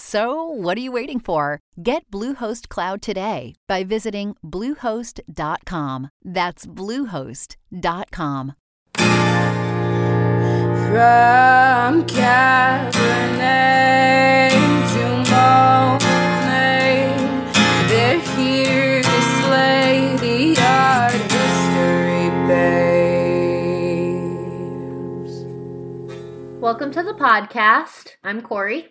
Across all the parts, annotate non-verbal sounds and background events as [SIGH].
So, what are you waiting for? Get Bluehost Cloud today by visiting Bluehost.com. That's Bluehost.com. From Cabernet to Monet, they're here to slay the art history babes. Welcome to the podcast. I'm Corey.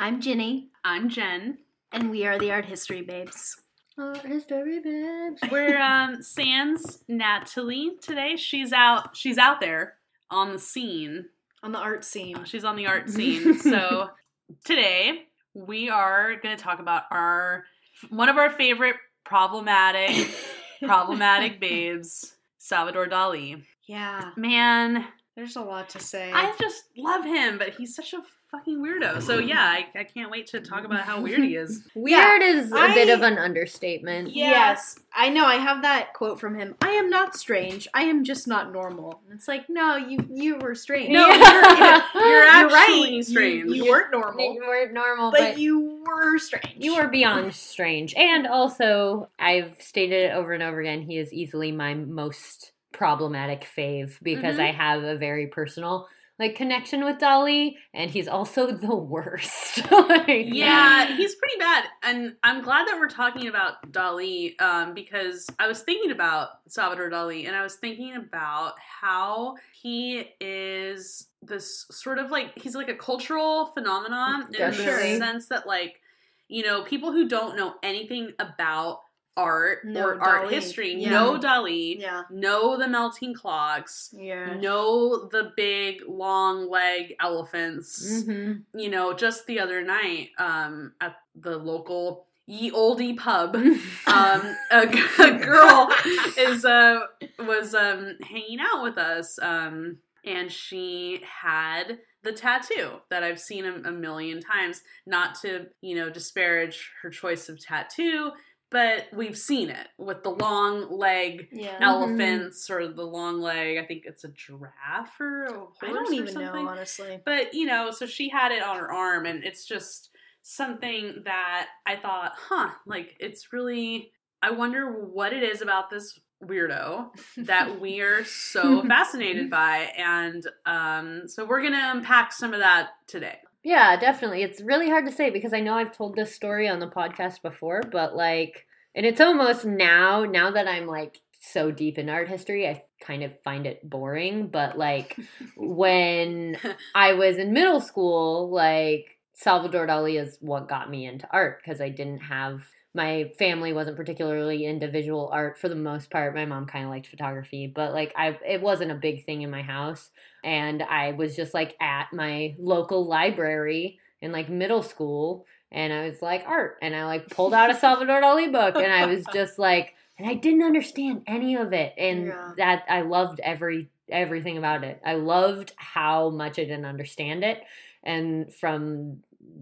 I'm Ginny, I'm Jen. and we are the Art History Babes. Art history babes. We're [LAUGHS] um sans Natalie today. She's out she's out there on the scene. On the art scene. She's on the art scene. so [LAUGHS] today we are going to talk about our one of our favorite problematic [LAUGHS] problematic babes, Salvador Dali. Yeah, Man, there's a lot to say. I just love him, but he's such a fucking weirdo. So yeah, I, I can't wait to talk about how weird he is. [LAUGHS] Weird is a I- bit of an understatement. Yes, I know. I have that quote from him. I am not strange. I am just not normal. And it's like, no, you you were strange. No, Yeah. [LAUGHS] you're, you're actually right. strange. You, you weren't normal, You weren't normal, but, but, you were strange. you were beyond strange. And also, I've stated it over and over again, he is easily my most problematic fave because Mhm. I have a very personal like connection with Dali, and he's also [LAUGHS] the worst. [LAUGHS] Like, Yeah, [LAUGHS] he's pretty bad, and I'm glad that we're talking about Dali um, because I was thinking about Salvador Dali, and I was thinking about how he is this sort of like he's like a cultural phenomenon in the sense that like you know people who don't know anything about art Know or art history Yeah. know Dali, Yeah. know the melting clocks. Yeah. Know the big long leg elephants Mhm. you know, just the other night, um, at the local ye oldie pub, [LAUGHS] um, a, a girl is uh was um hanging out with us, um, and she had the tattoo that I've seen a, a million times. Not to you know disparage her choice of tattoo, but we've seen it with the long leg Yeah. elephants or the long leg. I think it's a giraffe or a horse I don't even know, honestly. But you know, so she had it on her arm, and it's just something that I thought, huh, like it's really. I wonder what it is about this weirdo that [LAUGHS] we are so [LAUGHS] fascinated by, and um, so we're gonna unpack some of that today. Yeah, definitely. It's really hard to say because I know I've told this story on the podcast before, but like, and it's almost now, now that I'm like so deep in art history, I kind of find it boring. But like, [LAUGHS] when I was in middle school, like, Salvador Dali is what got me into art because I didn't have my family wasn't particularly into visual art for the most part. My mom kind of liked photography, but like I it wasn't a big thing in my house and I was just like at my local library in like middle school and I was like art and I like pulled out a [LAUGHS] Salvador Dali book and I was just like and I didn't understand any of it and Yeah. that I loved every everything about it. I loved how much I didn't understand it and from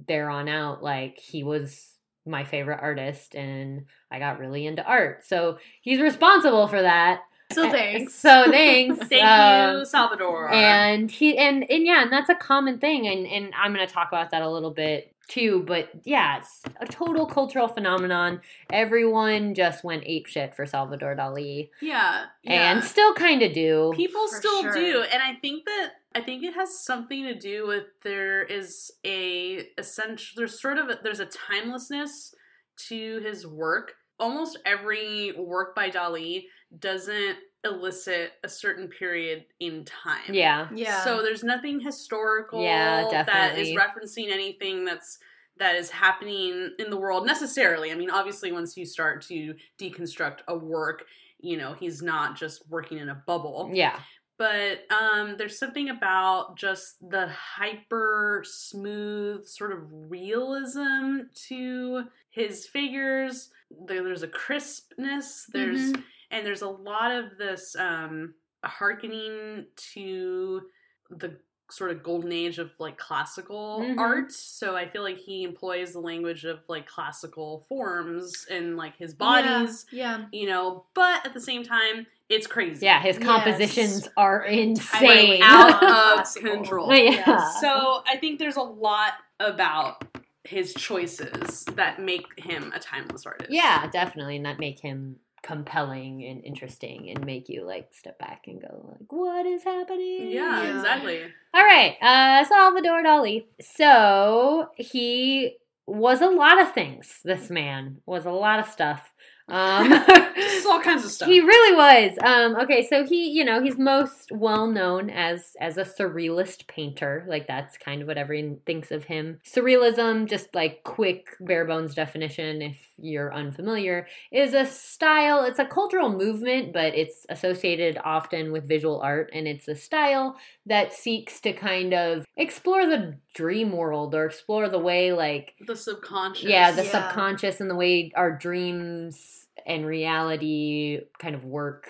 there on out like he was my favorite artist and I got really into art. So he's responsible for that. So thanks. So [LAUGHS] thanks. Thank Um, you, Salvador. and he and and yeah, and that's a common thing, and and I'm gonna talk about that a little bit too. But yeah, it's a total cultural phenomenon. Everyone just went ape shit for Salvador Dali, yeah, yeah. and still kind of do. people For still sure. do and i think that i think it has something to do with there is a essential there's sort of a, there's a timelessness to his work almost every work by dali doesn't elicit a certain period in time yeah, Yeah. so there's nothing historical Yeah, that is referencing anything that's that is happening in the world necessarily. I mean, obviously, once you start to deconstruct a work, you know, he's not just working in a bubble. Yeah. But um, there's something about just the hyper smooth sort of realism to his figures. There, there's a crispness. There's and there's a lot of this um, hearkening to the sort of golden age of like classical Mhm. art. So I feel like he employs the language of like classical forms in like his bodies, Yeah. you know, but at the same time, it's crazy. Yeah, his Yes. compositions are Like, insane. out [LAUGHS] of control. yeah. So I think there's a lot about his choices that make him a timeless artist. Yeah, definitely, and that make him compelling and interesting, and make you like step back and go like, "What is happening?" Yeah, Yeah. exactly. All right, uh, Salvador Dali. So he was a lot of things. This man was a lot of stuff. Um, [LAUGHS] Just all kinds of [LAUGHS] stuff. He really was. Um, okay, so he, you know, he's most well known as as a surrealist painter. Like that's kind of what everyone thinks of him. Surrealism, just like quick bare bones definition, if you're unfamiliar, is a style. It's a cultural movement, but it's associated often with visual art, and it's a style that seeks to kind of explore the dream world or explore the way like the subconscious. yeah the Yeah. subconscious and the way our dreams and reality kind of work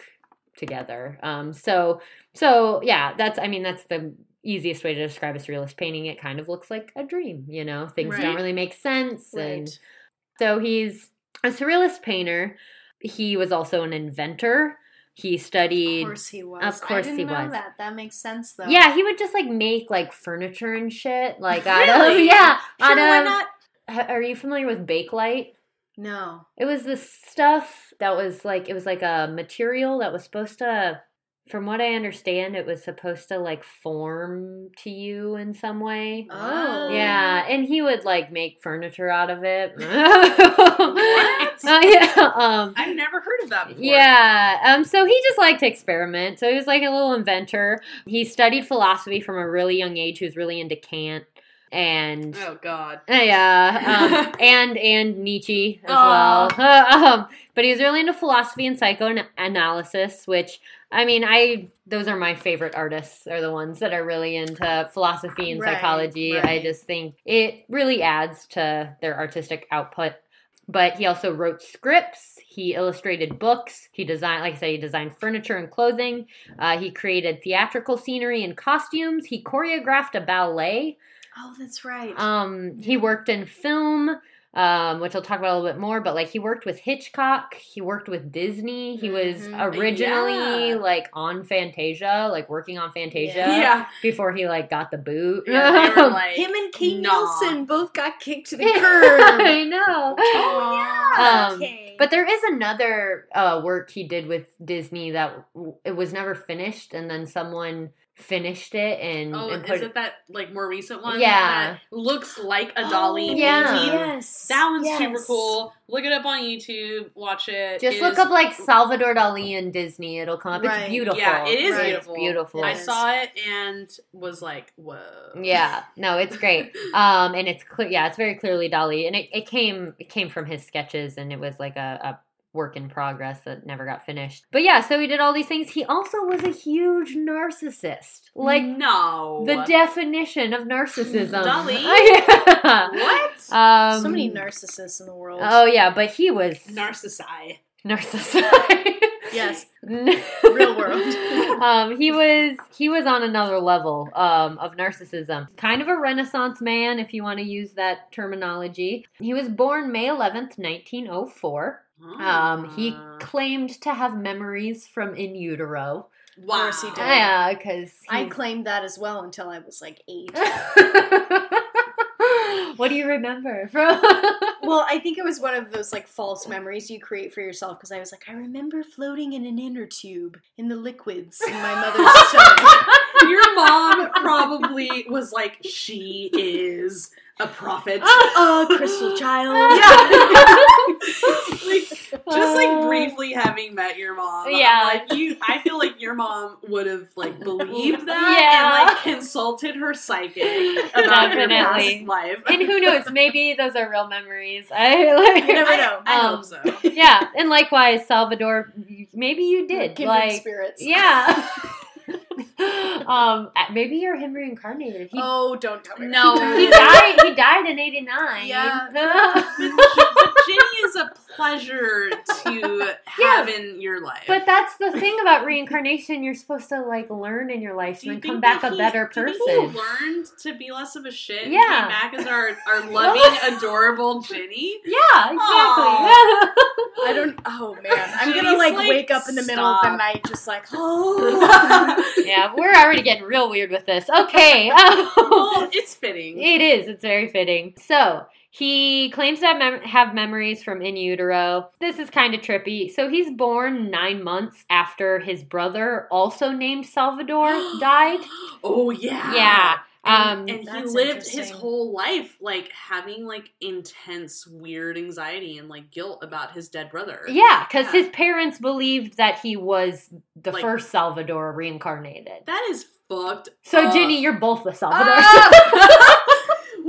together um so so yeah that's i mean that's the easiest way to describe a surrealist painting it kind of looks like a dream you know things Right. don't really make sense and so he's a surrealist painter he was also an inventor he studied Of course he was. Of course I didn't he know was. that. That makes sense though. yeah he would just like make like furniture and shit like [LAUGHS] out Really? of [LAUGHS] yeah Sure, out of not? Are you familiar with bakelite No. It was the stuff that was like it was like a material that was supposed to from what I understand it was supposed to like form to you in some way. Oh. Yeah, and he would like make furniture out of it. [LAUGHS] what? yeah. Um I've never heard of that before. yeah. Um so he just liked to experiment. So he was like a little inventor. He studied philosophy from a really young age. He was really into Kant and Oh God. [LAUGHS] yeah, um, [LAUGHS] and and Nietzsche as well. [LAUGHS] um, but he was really into philosophy and psychoanalysis, which I mean, I those are my favorite artists. Are the ones that are really into philosophy and Right, psychology. I just think it really adds to their artistic output. But he also wrote scripts. He illustrated books. He designed, like I said, he designed furniture and clothing. Uh, he created theatrical scenery and costumes. He choreographed a ballet. Oh, that's right. Um, he worked in film, um, which I'll talk about a little bit more. But like, he worked with Hitchcock. He worked with Disney. He was Mhm. originally Yeah. like on Fantasia, like working on Fantasia Yeah. before he like got the boot. Yeah, they were [LAUGHS] like Him and King nah. Nelson both got kicked to the [LAUGHS] curb. I know. oh yeah. Um, okay. But there is another uh, work he did with Disney that w- it was never finished, and then someone finished it and, Oh, and is put it that like more recent one? Yeah. that looks like a Dali Oh, Yeah. painting. Yes. That one's yes. super cool. Look it up on YouTube. Watch it. Just It look is- up like Salvador Dali and Disney. It'll come up. Right. It's beautiful. Yeah, it is Right. beautiful. It's beautiful. I saw it and was like, whoa. Yeah, no, it's great. [LAUGHS] Um, and it's clear. Yeah, it's very clearly Dali, and it, it came it came from his sketches, and it was like a, a work in progress that never got finished. But yeah, so he did all these things. He also was a huge narcissist, like no. the definition of narcissism. Dali? [LAUGHS] yeah. what? [LAUGHS] Um, so many narcissists in the world. Oh yeah, but he was Narcissi. narcissist. [LAUGHS] Yes. Real Real world. um, he was he was on another level um, of narcissism. Kind of a renaissance man, if you want to use that terminology. He was born May eleventh, nineteen oh four. Um, he Ah. claimed to have memories from in utero. wow. course he did. Yeah, because I claimed that as well until I was like eight. [LAUGHS] what do you remember from? [LAUGHS] well, I think it was one of those like false memories you create for yourself because I was like, I remember floating in an inner tube in the liquids in my mother's [LAUGHS] stomach. Your mom probably was like, she is a prophet. a crystal child. Yeah. [LAUGHS] like, Just like briefly having met your mom, Yeah. I'm like you. I feel like your mom would have like believed that Yeah. and like consulted her psychic about your Definitely. past life. and who knows? [LAUGHS] Maybe those are real memories. [LAUGHS] I like. You never I, know. I Um, hope so. yeah, and likewise, Salvador. Maybe you did. Kindred like, spirits. yeah. um, maybe you're him reincarnated. He, Oh, don't tell me. No. he died. He died in '89. Yeah. But Ginny is a pleasure to [LAUGHS] have in your life. But that's the thing about reincarnation. You're supposed to like learn in your life Do you and come back that a he- better do you person. think learned to be less of a shit. and Yeah. came back as our our [LAUGHS] loving, adorable Ginny. Yeah, exactly. [LAUGHS] I don't. Oh man, I'm gonna like, like, wake up in the middle of the night, just like oh. yeah, we're already getting real weird with this. Okay. well, it's fitting. It is. It's very fitting. So he claims to have, mem- have memories from in utero. This is kind of trippy. So he's born nine months after his brother, also named Salvador, [GASPS] died. Oh yeah, Yeah. And, Um, and he lived his whole life like having like intense, weird anxiety and like guilt about his dead brother. yeah, because Yeah. his parents believed that he was the Like- first Salvador reincarnated. that is fucked. So up. Ginny, you're both the Salvador. Ah! [LAUGHS] [LAUGHS]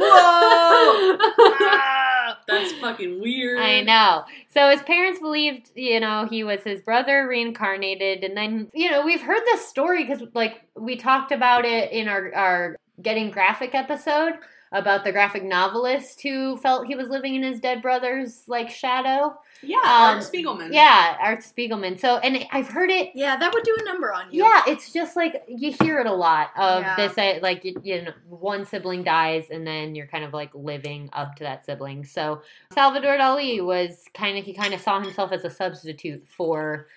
Whoa, Ah, [LAUGHS] that's fucking weird. I know. So his parents believed, you know, he was his brother reincarnated, and then, you know, we've heard this story because, like, we talked about it in our our getting graphic episode about the graphic novelist who felt he was living in his dead brother's like shadow. Yeah, Um, Art Spiegelman. Yeah, Art Spiegelman. So, and I've heard it. Yeah, that would do a number on you. Yeah, it's just like you hear it a lot of Yeah. this. uh, Like you, you know, one sibling dies, and then you're kind of like living up to that sibling. So Salvador Dali was kind of he kind of saw himself as a substitute for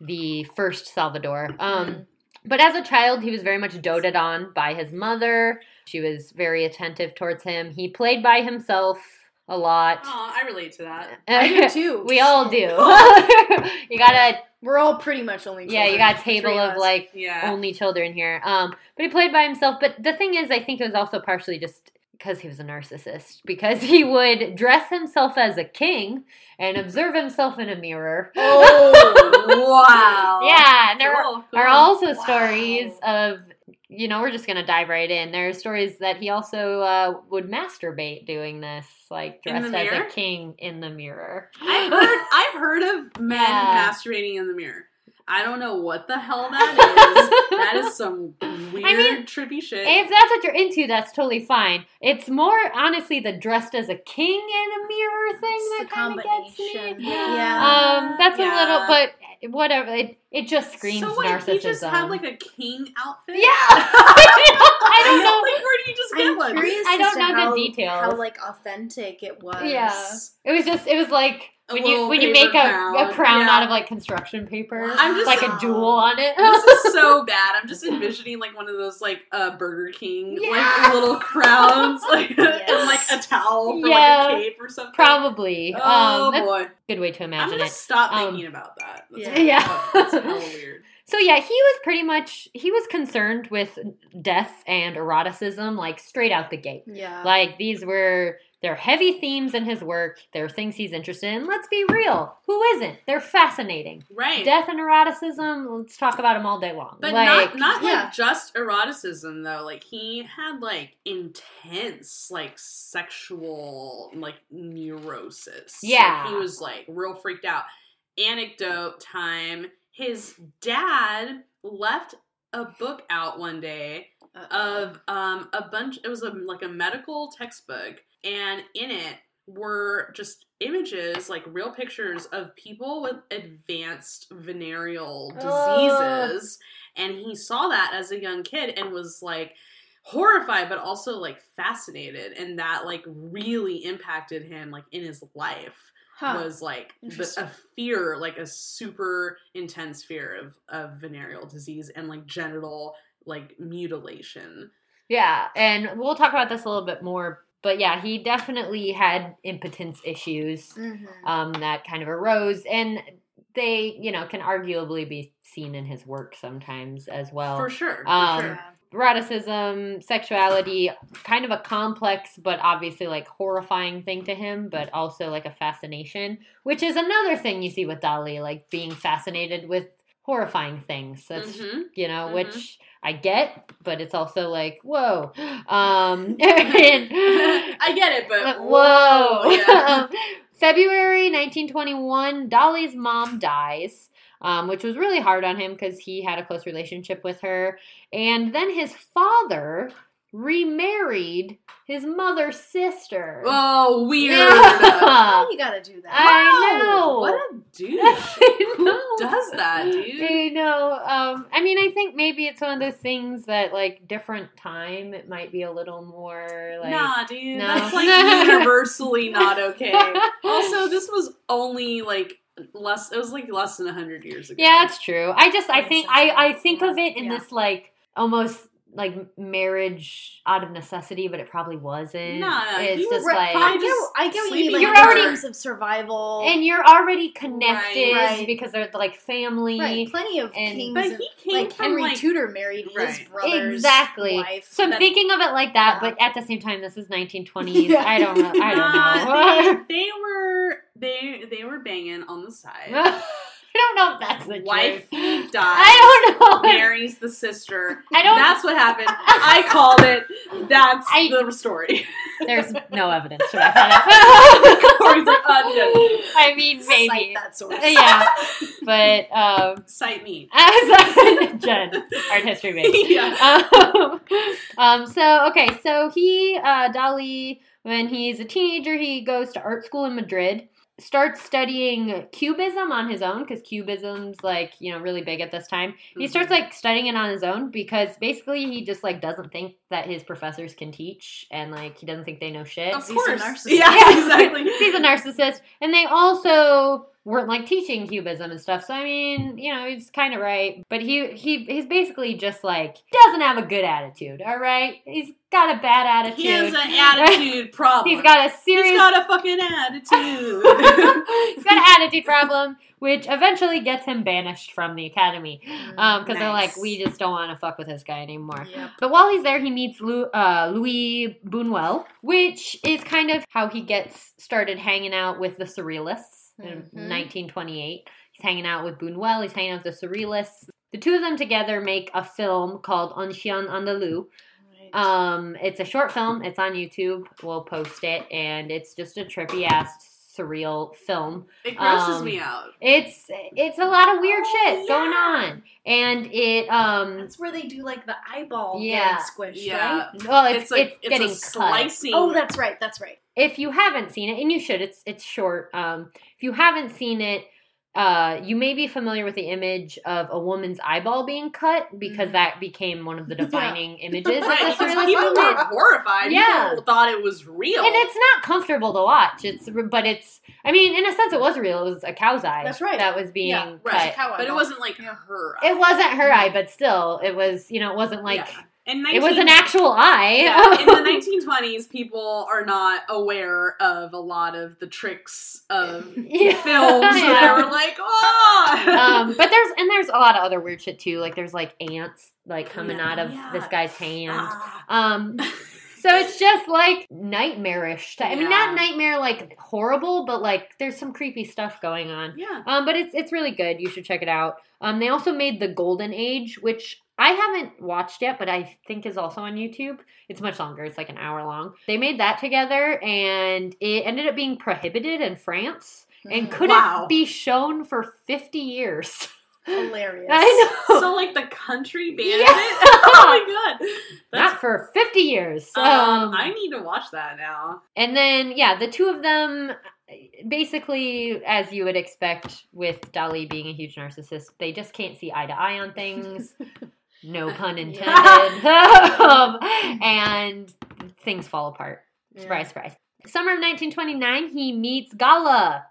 the first Salvador. Um, but as a child, he was very much doted on by his mother. She was very attentive towards him. He played by himself a lot. Aw, I relate to that. [LAUGHS] I do too. we all do. [LAUGHS] [LAUGHS] you gotta We're all pretty much only. yeah, you children, got a table of like Yeah. only children here. Um, but he played by himself. But the thing is, I think it was also partially just because he was a narcissist, because he would dress himself as a king and observe himself in a mirror. Oh wow. yeah, there are- Cool, are also Wow. stories of. You know, we're just gonna dive right in. There are stories that he also uh, would masturbate doing this, like dressed as a king in the mirror. I've heard [LAUGHS] I've heard of men Yeah. masturbating in the mirror. I don't know what the hell that is. [LAUGHS] that is some weird mean, trippy shit. If that's what you're into, that's totally fine. It's more honestly the dressed as a king in a mirror thing It's that kind of gets me. Yeah. Um, that's a little, but whatever. It it just screams so wait, narcissism. he just had like a king outfit. yeah, [LAUGHS] I don't [LAUGHS] know. like where do you just get I'm one? curious. I don't to know the how, details. How like authentic it was. Yeah. It was just it was like A when you when you make a, crown. a crown Yeah. out of like construction paper, I'm just like a jewel [LAUGHS] on it. this is so [LAUGHS] bad. I'm just envisioning like one of those like uh Burger King Yeah. like little [LAUGHS] crowns like and like a towel for Yeah. like a cape or something. Probably. Oh um, boy. good way to I'm imagine gonna it. stop Um, thinking about that. That's yeah. Yeah. That's hella weird. So yeah, he was pretty much he was concerned with death and eroticism like straight out the gate. Yeah. Like these were they're heavy themes in his work. There are things he's interested in. Let's be real. Who isn't? They're fascinating. Right. Death and eroticism, let's talk about them all day long. But like not not yeah. like just eroticism though. Like he had like intense like sexual like neurosis. Like, Yeah. he was like real freaked out. Anecdote time. His dad left a book out one day Uh-oh. of um a bunch it was a like a medical textbook and in it were just images like real pictures of people with advanced venereal diseases and he saw that as a young kid and was like horrified but also like fascinated and that like really impacted him like in his life Huh. was like the, a fear like a super intense fear of of venereal disease and like genital like mutilation Yeah, and we'll talk about this a little bit more. But yeah, he definitely had impotence issues Mhm. um, that kind of arose, and they, you know, can arguably be seen in his work sometimes as well. for sure for Um, sure eroticism, sexuality, kind of a complex but obviously like horrifying thing to him, but also like a fascination, which is another thing you see with Dali, like being fascinated with horrifying things. That's Mhm. you know, Mhm. which I get, but it's also like, whoa. Um [LAUGHS] and- [LAUGHS] I get it, but but whoa. Yeah. [LAUGHS] February 1921, Dali's mom dies, um, which was really hard on him because he had a close relationship with her. And then his father remarried his mother's sister. Oh, weird. Why [LAUGHS] [LAUGHS] you gotta do that? I know. What a douche. [LAUGHS] I Who does that, dude? I know. Um, I mean, I think maybe it's one of those things that, like, different time, it might be a little more like. nah, dude. no. That's like universally not okay. Also, this was only like less. It was like less than hundred years ago. Yeah, it's true. I just I think I. I think of it in Yeah. this like almost like marriage out of necessity, but it probably wasn't. Nah, it's he just right- like I get, I get what you sleeping mean. You're Like, in already- terms of survival, and you're already connected Right. because they're like family. right, plenty of and- kings. But he came like from Henry like Tudor married his Right. brother's Exactly. wife. So I'm That- thinking of it like that, Yeah. but at the same time, this is 1920s. [LAUGHS] Yeah. I don't know. I don't [LAUGHS] know. Nah, they, [LAUGHS] they were they they were banging on the side. I don't know if that's the Wife truth. dies. I don't know. marries the sister. I don't. That's what happened. I called it. That's I- the story. There's no evidence to back that Corey's like, up. uh, no. I mean, Cite maybe. that source. Yeah, but um, Cite me. as Jen, art history major. [LAUGHS] yeah. Um, um, so okay, so he uh, Dali, when he's a teenager, he goes to art school in Madrid. Starts studying cubism on his own because cubism's like you know really big at this time. He mm-hmm. starts like studying it on his own because basically he just like doesn't think that his professors can teach and like he doesn't think they know shit. Of He's a course. narcissist. Yeah, [LAUGHS] [LAUGHS] exactly. He's a narcissist, and they also weren't like teaching cubism and stuff. So I mean, you know, he's kind of right, but he he he's basically just like doesn't have a good attitude. All right, he's got a bad attitude. He has an [LAUGHS] attitude problem. He's got a serious. He's got a fucking attitude. [LAUGHS] he's got an attitude problem, which eventually gets him banished from the academy. Um, because they're like, we just don't want to fuck with this guy anymore. Yep. But while he's there, he meets Lou, uh, Louis Buñuel, which is kind of how he gets started hanging out with the Surrealists in Mhm. 1928. He's hanging out with Buñuel, he's hanging out with the Surrealists. The two of them together make a film called Un Chien Andalou. Right. Um, it's a short film. It's on YouTube. We'll post it, and it's just a trippy ass surreal film. it grosses Um, me out. It's it's a lot of weird Oh, shit going on, and it um That's where they do like the eyeball Yeah. getting squished, Yeah. right? well it's It's, like it's getting it's a cut. slicing. Oh, that's right. That's right. if you haven't seen it, and you should, it's it's short. Um, if you haven't seen it, uh, you may be familiar with the image of a woman's eyeball being cut because Mhm. that became one of the Yeah. defining [LAUGHS] images right. of the Because people movement. were horrified. Yeah. People thought it was real. And it's not comfortable to watch. It's but it's. I mean, in a sense, it was real. It was a cow's eye. That's right. That was being Yeah, cut. right. Cow but it wasn't like Yeah. her. It wasn't her eye, but still, it was. You know, it wasn't like Yeah. In it was an actual eye. Yeah, [LAUGHS] in the 1920s, people are not aware of a lot of the tricks of [LAUGHS] Yeah. films. Yeah. They were like, oh, um, but there's and there's a lot of other weird shit too. Like there's like ants like coming Yeah. out of this guy's hand. Ah. Um, [LAUGHS] so it's just like nightmarish. I mean, not nightmare like horrible, but like there's some creepy stuff going on. yeah. Um, but it's it's really good. You should check it out. Um, they also made the Golden Age, which I haven't watched yet, but I think is also on YouTube. It's much longer. It's like an hour long. They made that together, and it ended up being prohibited in France and [LAUGHS] couldn't Wow. be shown for fifty years. [LAUGHS] hilarious. I know. So like the country banned Yeah. it. [LAUGHS] Oh my god, that's Not for fifty years. um, Um, I need to watch that now. And then, yeah, the two of them, basically, as you would expect with Dali being a huge narcissist, they just can't see eye to eye on things. No pun intended. [LAUGHS] um, and things fall apart. Surprise, surprise. Summer of 1929, he meets Gala,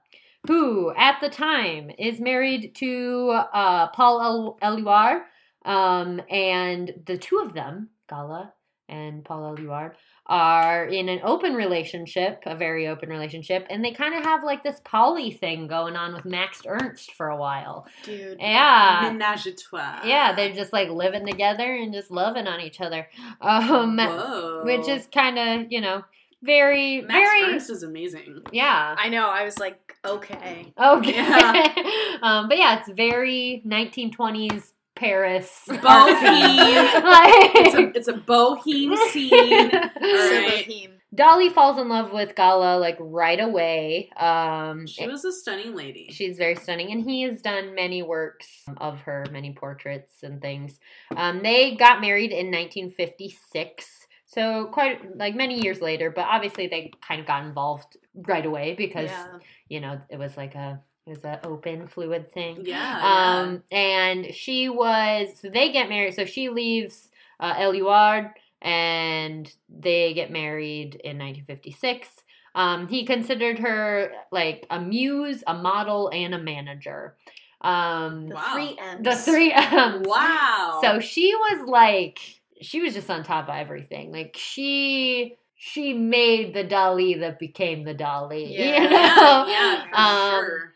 who at the time is married to uh, Paul El- Eluard. Um, and the two of them, Gala and Paul Eluard, are in an open relationship, a very open relationship, and they kind of have like this poly thing going on with Max Ernst for a while. Dude. Yeah. Menage a trois. Yeah, they're just like living together and just loving on each other. Um, Whoa. which is kind of, you know, very, Max very, Ernst is amazing. yeah. I know. I was like, okay. Okay. Yeah. [LAUGHS] um, but yeah, it's very 1920s Paris. Bohemian. artsy. [LAUGHS] like, It's a it's a boheme scene. [LAUGHS] So Alright. boheme. Dali falls in love with Gala like right away. Um, She was a stunning lady. She's very stunning, and he has done many works of her, many portraits and things. Um, they got married in 1956, so quite like many years later. But obviously, they kind of got involved right away because Yeah. you know it was like a it was an open, fluid thing. yeah. Um, and she was so they get married. So she leaves uh, Eluard, and they get married in 1956. Um, he considered her like a muse, a model, and a manager. Um, The Wow. three M's. the three yeah. M's. Wow. So she was like, she was just on top of everything. Like she, she made the Dali that became the Dali. [LAUGHS] you Yeah. know? yeah, yeah, for Um, sure.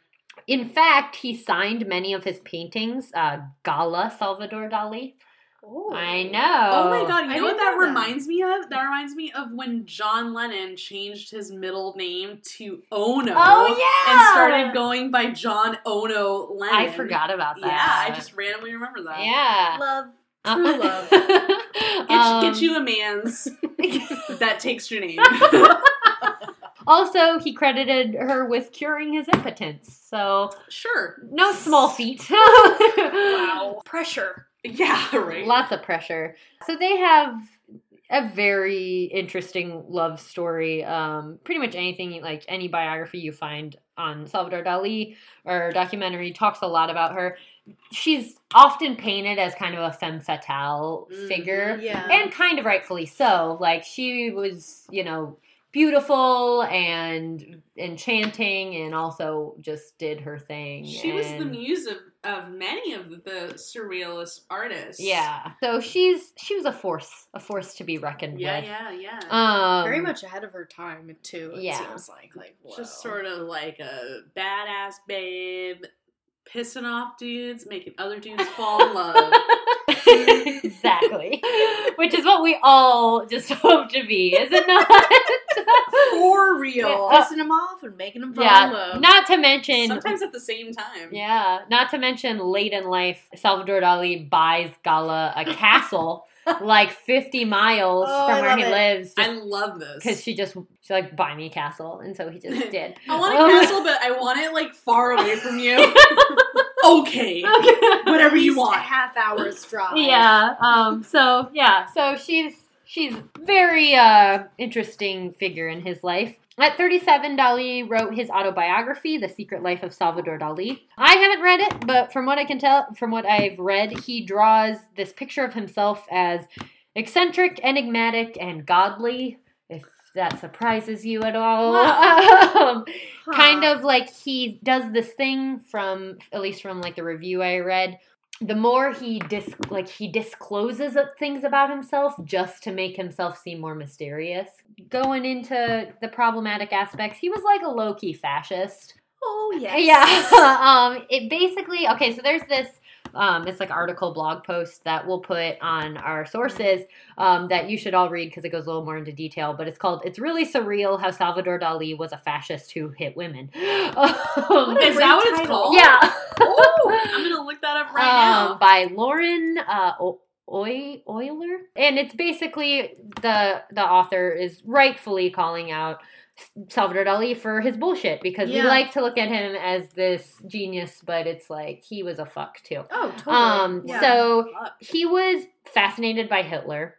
In fact, he signed many of his paintings. Uh, Gala Salvador Dali. Ooh. I know. Oh my god, you I know what that know that. reminds me of? That reminds me of when John Lennon changed his middle name to Ono. Oh yeah. And started going by John Ono Lennon. I forgot about that. Yeah, I just randomly remember that. yeah. True love. Uh, True love. [LAUGHS] Get, Um, get you a man's [LAUGHS] that takes your name. [LAUGHS] also, he credited her with curing his impotence. So sure. no small feat. [LAUGHS] Wow. Pressure. Yeah, [LAUGHS] right. Lots of pressure. So they have a very interesting love story. Um, pretty much anything like any biography you find on Salvador Dali or documentary talks a lot about her. She's often painted as kind of a femme fatale Mhm. figure, Yeah. and kind of rightfully so. Like she was, you know, beautiful and enchanting, and also just did her thing. She was the muse of, of many of the surrealist artists. Yeah. So she's she was a force, a force to be reckoned Yeah, with. yeah, yeah. Um, Very much ahead of her time too. It yeah. seems like like whoa. Just sort of like a badass babe, pissing off dudes, making other dudes fall in love. [LAUGHS] [LAUGHS] exactly. Which is what we all just [LAUGHS] hope to be, is it not? For [LAUGHS] real. Yeah. pissing them off and making them fall in yeah. love. Not to mention Sometimes at the same time. Yeah, not to mention late in life, Salvador Dali buys Gala a castle like 50 miles Oh, from where he it. lives I love this. because she just she like buy me a castle and so he just did. I want a Um, castle, but I want it like far away from you. Okay. [LAUGHS] okay. Whatever At you want. Half hour's drive. yeah um so yeah so she's she's very uh interesting figure in his life at 37 dali wrote his autobiography the secret life of salvador dali i haven't read it but from what i can tell from what i've read he draws this picture of himself as eccentric enigmatic and godly if that surprises you at all um, [LAUGHS] Huh. kind of like he does this thing from at least from like the review I read. The more he dis like he discloses things about himself just to make himself seem more mysterious. Going into the problematic aspects, he was like a low key fascist. Oh [LAUGHS] yes. Yeah. [LAUGHS] um. It basically okay. So there's this. Um, it's like article blog post that we'll put on our sources um, that you should all read because it goes a little more into detail. But it's called "It's Really Surreal How Salvador Dali Was a Fascist Who Hit Women." [LAUGHS] Um, Is that what it's called? yeah. Oh, [LAUGHS] I'm gonna look that up right um, now. by Lauren uh, o- Oy- Euler, and it's basically the the author is rightfully calling out Salvador Dali for his bullshit because we like to look at him as this genius, but it's like he was a fuck too. Oh, totally. Um, Yeah. so Fuck. he was fascinated by Hitler,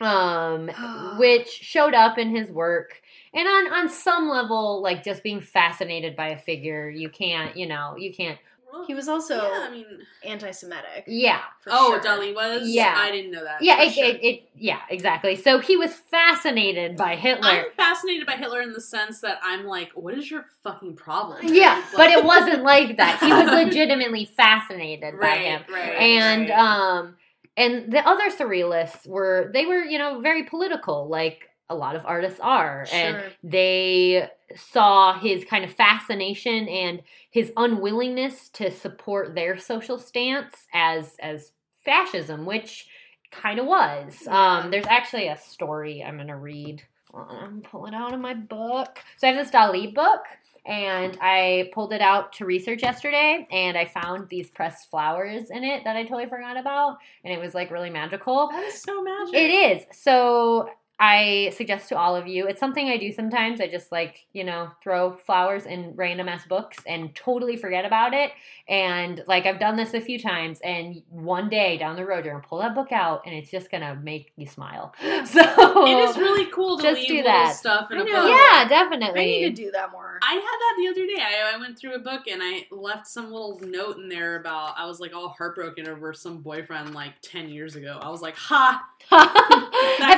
um, [GASPS] which showed up in his work. And on on some level, like just being fascinated by a figure, you can't, you know, you can't. He was also yeah, I mean, anti-Semitic. Yeah, oh, sure. Dali was. Yeah. I didn't know that. yeah, it, sure. it, it, yeah, exactly. So he was fascinated by Hitler. I'm fascinated by Hitler in the sense that I'm like, what is your fucking problem? yeah, [LAUGHS] Like- but it wasn't like that. He was legitimately [LAUGHS] fascinated by him. right, and right. um and the other surrealists were they were you know very political like a lot of artists are. And they saw his kind of fascination and his unwillingness to support their social stance as as fascism, which kind of was. Yeah. Um, there's actually a story I'm gonna read. Hold on, I'm pulling out of my book. So I have this Dali book, and I pulled it out to research yesterday, and I found these pressed flowers in it that I totally forgot about, and it was like really magical. That is so magic. It is. So I suggest to all of you, it's something I do sometimes. I just like, you know, throw flowers in random ass books and totally forget about it. And like I've done this a few times and one day down the road you're gonna pull that book out and it's just gonna make you smile. [LAUGHS] So It is really cool to Just leave do that. stuff in I a know. book. Yeah, definitely. I need to do that more. I had that the other day. I, I went through a book and I left some little note in there about I was like all heartbroken over some boyfriend like ten years ago. I was like, ha, [LAUGHS] have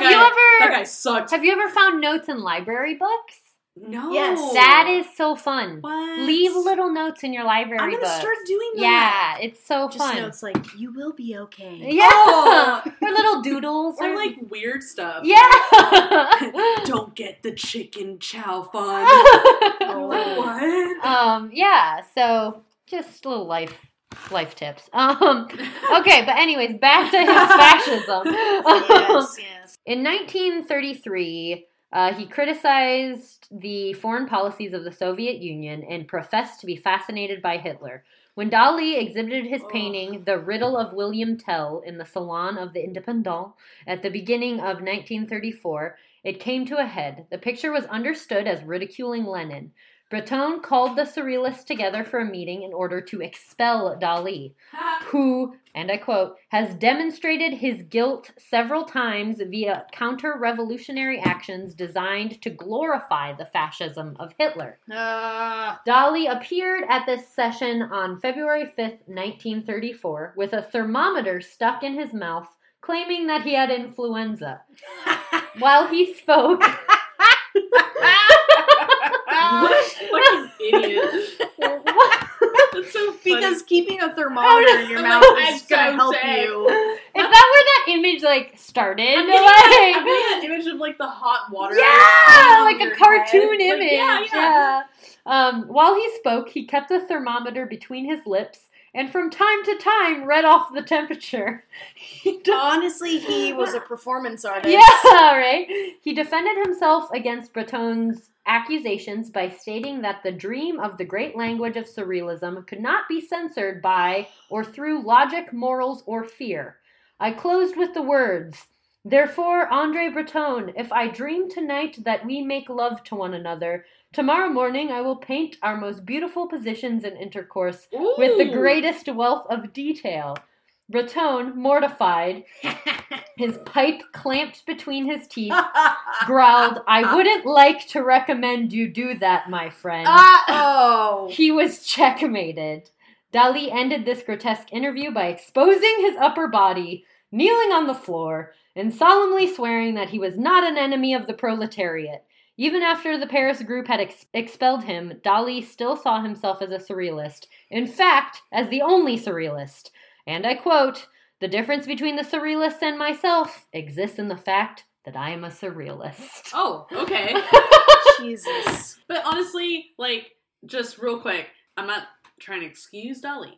guy- you that guy sucked. have you ever found notes in library books? No, Yes. That is so fun. what? Leave little notes in your library I'm gonna books. start doing that. Yeah, it's so Just fun. notes like you will be okay. Yeah, Oh. [LAUGHS] or little doodles, or like weird stuff. yeah. [LAUGHS] Don't get the chicken chow fun. [LAUGHS] Oh. What? um, yeah. So just little life life tips. Um, okay, but anyways, back to his fascism. yes, yes. In 1933, uh, he criticized the foreign policies of the Soviet Union and professed to be fascinated by Hitler. When Dali exhibited his painting, The Riddle of William Tell, in the Salon of the Independent at the beginning of 1934, it came to a head. The picture was understood as ridiculing Lenin. Breton called the surrealists together for a meeting in order to expel Dali [LAUGHS] who, and I quote, has demonstrated his guilt several times via counter revolutionary actions designed to glorify the fascism of Hitler. Ah, Dali appeared at this session on February 5th, 1934, with a thermometer stuck in his mouth, claiming that he had influenza. [LAUGHS] While he spoke, [LAUGHS] [LAUGHS] like an idiot. That's so [LAUGHS] funny. because keeping a thermometer in your [LAUGHS] mouth like, is I'm gonna so help dead. you. [LAUGHS] is that where that image like started? I'm getting, I'm getting an image of like the hot water. Yeah, like a cartoon head. Like, image. yeah, yeah. yeah. Um, while he spoke, he kept the thermometer between his lips and from time to time read off the temperature. He de- Honestly, he was a performance artist. yeah, right. He defended himself against Breton's accusations by stating that the dream of the great language of surrealism could not be censored by or through logic, morals, or fear. I closed with the words. Therefore, Andre Breton, if I dream tonight that we make love to one another, tomorrow morning I will paint our most beautiful positions in intercourse with the greatest wealth of detail. Breton, mortified, [LAUGHS] his pipe clamped between his teeth, [LAUGHS] growled, I wouldn't like to recommend you do that, my friend. oh. [LAUGHS] He was checkmated. Dali ended this grotesque interview by exposing his upper body, kneeling on the floor, and solemnly swearing that he was not an enemy of the proletariat. Even after the Paris group had ex- expelled him, Dali still saw himself as a surrealist. In fact, as the only surrealist. And I quote The difference between the surrealists and myself exists in the fact that I am a surrealist. [LAUGHS] Oh, okay. [LAUGHS] Jesus. But honestly, like, just real quick, I'm not trying to excuse Dali,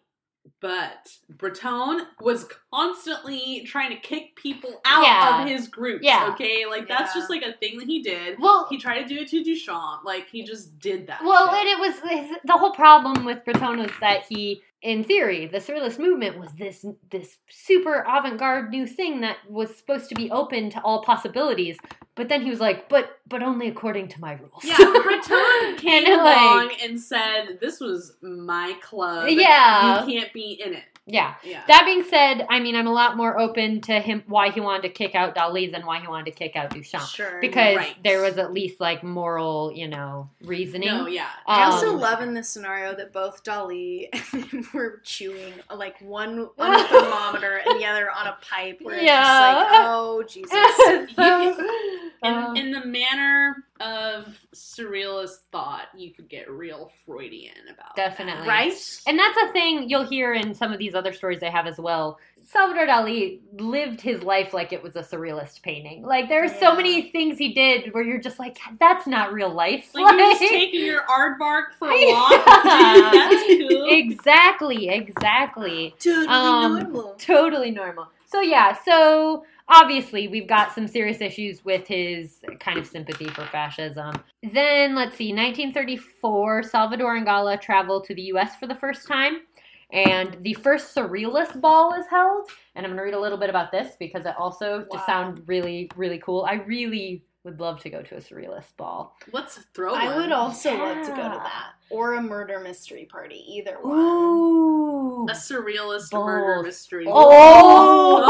but Breton was constantly trying to kick people out Yeah. of his groups. Yeah. Okay, like that's just like a thing that he did. Well, He tried to do it to Duchamp. Like he just did that. Well, shit. and it was the whole problem with Breton was that he, in theory, the Surrealist movement was this this super avant-garde new thing that was supposed to be open to all possibilities. But then he was like, "But but only according to my rules." Yeah, Breton [LAUGHS] came And, like- along and said, "This was my club. Yeah. you can't be in it." Yeah. Yeah, That being said, I mean, I'm a lot more open to him why he wanted to kick out Dali than why he wanted to kick out Duchamp. Sure. Because Right. there was at least like moral, you know, reasoning. no, yeah. I also Um, love in this scenario that both Dali and [LAUGHS] him were chewing like one on a [LAUGHS] thermometer and the other on a pipe. Where it's Yeah. just like, oh Jesus. [LAUGHS] So- In, Um, in the manner of surrealist thought, you could get real Freudian about that. Definitely. Right? And that's a thing you'll hear in some of these other stories they have as well. Salvador Dali lived his life like it was a surrealist painting. Like there are so many things he did where you're just like, that's not real life. Like you're just taking your aardvark for a [LAUGHS] walk. Yeah. [LAUGHS] Dude, that's cool. exactly, exactly. Totally Um, normal. Totally normal. So yeah, so obviously we've got some serious issues with his kind of sympathy for fascism. Then let's see, 1934, Salvador and Gala travel to the U.S. for the first time, and the first Surrealist Ball is held. And I'm gonna read a little bit about this because it also Wow. just sounds really, really cool. I really would love to go to a Surrealist Ball. Let's throw I one. would also love to go to that. Or a murder mystery party. Either one. Ooh, a surrealist Bold. murder mystery. Oh!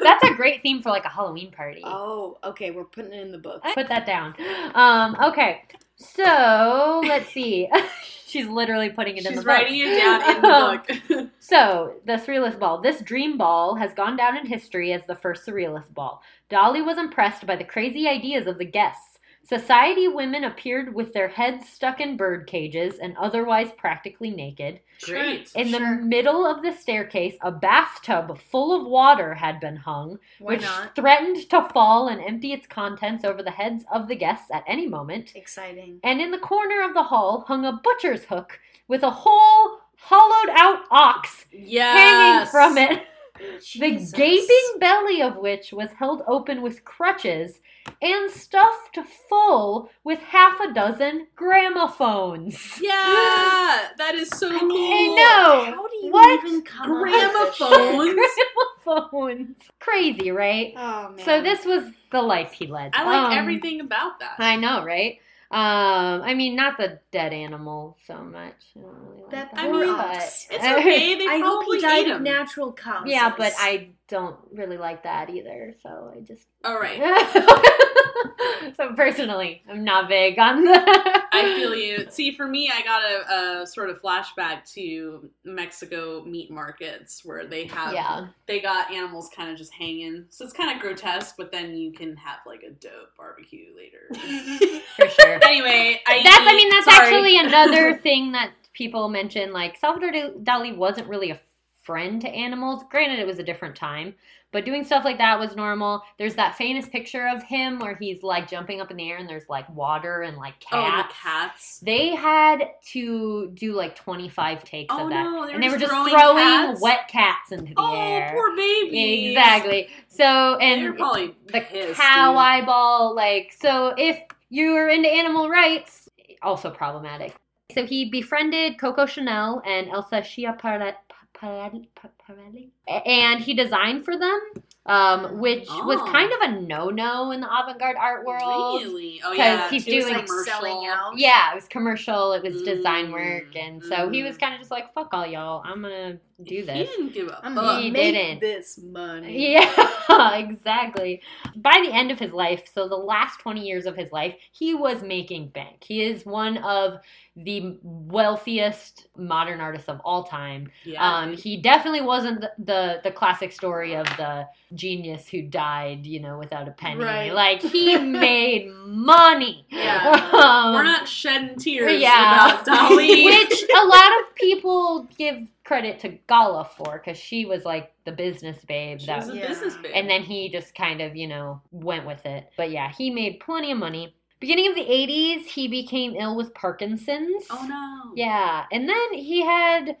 [LAUGHS] That's a great theme for like a Halloween party. Oh, okay. We're putting it in the book. Put that down. Um, okay. So let's see. [LAUGHS] She's literally putting it in the She's book. writing it down in the book. [LAUGHS] So, the Surrealist Ball. This dream ball has gone down in history as the first Surrealist Ball. Dali was impressed by the crazy ideas of the guests. Society women appeared with their heads stuck in bird cages and otherwise practically naked. Great. In the Sure. middle of the staircase, a bathtub full of water had been hung, Why which not? threatened to fall and empty its contents over the heads of the guests at any moment. Exciting. And in the corner of the hall hung a butcher's hook with a whole hollowed out ox Yes. hanging from it, [LAUGHS] the gaping belly of which was held open with crutches and stuffed full with half a dozen gramophones. Yeah, [LAUGHS] that is so cool. I know. How do you What? even come up Gramophones? [LAUGHS] Gramophones. Crazy, right? Oh man. So this was the life he led. I like Um, everything about that. I know, right? Um, I mean, not the dead animal so much. I don't really like That that. I mean, but- It's okay. [LAUGHS] They I hope he died of natural causes. yeah, but I don't really like that either. So I just. All right. [LAUGHS] so personally, I'm not big on that. I feel you. See, for me, I got a, a sort of flashback to Mexico meat markets where they have Yeah. they got animals kind of just hanging. So it's kind of grotesque, but then you can have like a dope barbecue later. [LAUGHS] For sure. [LAUGHS] anyway, I That's. I mean, that's sorry. actually another thing that people mention. Like Salvador Dali wasn't really a friend to animals. Granted, it was a different time, but doing stuff like that was normal. There's that famous picture of him where he's like jumping up in the air and there's like water and like Oh, the cats. cats. They had to do like 25 takes Oh, of that. no, and they were just throwing throwing, cats? wet cats into the Oh, air. Oh, poor baby. Exactly. So, and probably the pissed, cow dude. eyeball, like, so if you're into animal rights, also problematic. So he befriended Coco Chanel and Elsa Schiaparelli, Parelli- Parelli, and he designed for them, um, which was Oh. kind of a no-no in the avant-garde art world. Really? Oh 'Cause yeah, Because he's it was doing- like selling out. Yeah, it was commercial. It was design Mm, work, and so he mm. was kind of just like, "Fuck all y'all, I'm gonna do this. He didn't give a I'm fuck. He make didn't. this money. Yeah, [LAUGHS] exactly. By the end of his life, so the last 20 years of his life, he was making bank. He is one of the wealthiest modern artists of all time. Yeah, Um, he definitely wasn't the, the the classic story of the genius who died, you know, without a penny. Right. Like he [LAUGHS] made money. Yeah. Um, We're not shedding tears yeah. about [LAUGHS] Dali. Which a lot of people give credit to Gala for because she was like the business babe she that was a Yeah. business babe. and then he just kind of, you know, went with it. But yeah, he made plenty of money. Beginning of the 80s, he became ill with Parkinson's. oh no. Yeah, and then he had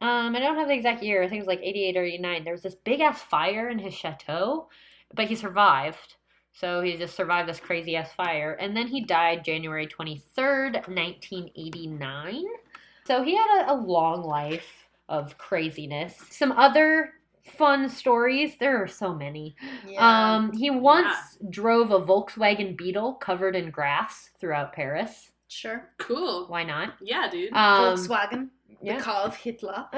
um I don't have the exact year. I think it was like 88 or 89. There was this big ass fire in his chateau, but he survived. So he just survived this crazy ass fire and then he died January 23rd, 1989. So he had a, a long life of craziness. Some other fun stories. There are so many. Yeah. Um, he once drove a Volkswagen Beetle covered in grass throughout Paris. sure. Cool. Why not? Yeah, dude. Um, Volkswagen, yeah. the car of Hitler. [LAUGHS]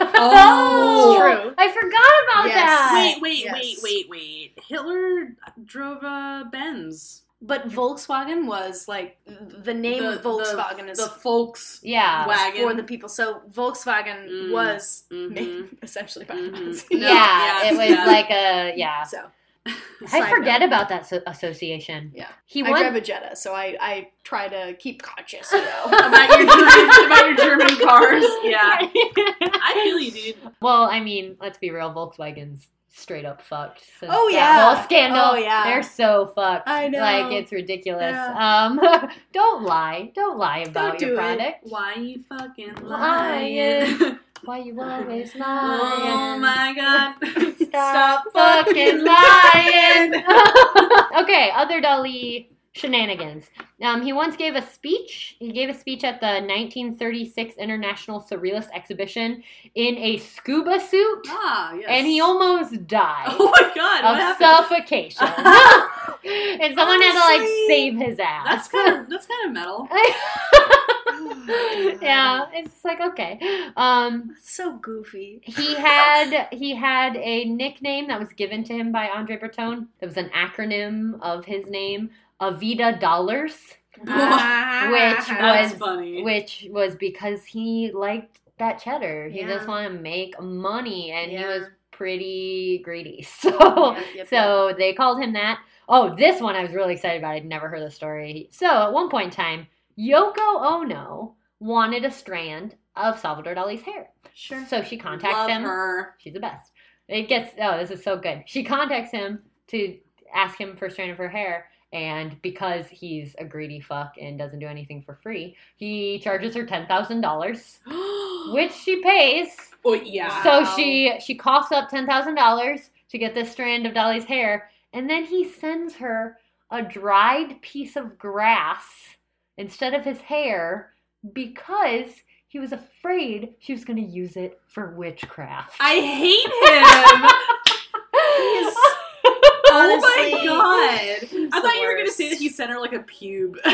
oh, True. I forgot about Yes. that. wait, wait, yes. wait, wait, wait. Hitler drove a Benz. But Volkswagen was like the name The- of Volkswagen the, is the folks Yeah. wagon for the people. So Volkswagen Mm, was mhm. made [LAUGHS] essentially by the Mhm. Nazis. No, yeah, yes, it was yeah. like a yeah. So [LAUGHS] I forget note. about that so- association. Yeah. He I won. drive a Jetta, so I, I try to keep conscious, you know. [LAUGHS] about your German, about your German cars. Yeah, I feel you, dude. well, I mean, let's be real. Volkswagen's straight up fucked. since Oh, that yeah. whole scandal. Oh, yeah. they're so fucked. I know. Like it's ridiculous. Yeah. Um, [LAUGHS] don't lie. Don't lie about Don't your do it. product. Why you fucking Lying. lying? [LAUGHS] Why you always lying? oh my god! [LAUGHS] Stop fucking lying. okay, other Dali shenanigans. Um, he once gave a speech. He gave a speech at the 1936 International Surrealist Exhibition in a scuba suit, Ah, yes. and he almost died Oh my god! Of happened? suffocation. [LAUGHS] and someone had to like save his ass. That's kind of that's kind of metal. [LAUGHS] yeah, it's like okay. Um, so goofy. he had he had a nickname that was given to him by Andre Breton. It was an acronym of his name, Avida Dollars, ah, which was funny. which was because he liked that cheddar. He Yeah. just wanted to make money, and he was pretty greedy. [LAUGHS] So Yep, yep, so they called him that. Oh, this one I was really excited about. I'd never heard the story. So at one point in time, Yoko Ono wanted a strand of Salvador Dali's hair. Sure. So she contacts Love him. her. She's the best. It gets oh, this is so good. She contacts him to ask him for a strand of her hair, and because he's a greedy fuck and doesn't do anything for free, he charges her ten thousand dollars, [GASPS] which she pays. Oh yeah. So she she coughs up ten thousand dollars to get this strand of Dali's hair, and then he sends her a dried piece of grass instead of his hair because he was afraid she was going to use it for witchcraft. I hate [LAUGHS] him. He's- oh my god! I thought you were gonna say that he sent her like a pube. [LAUGHS] but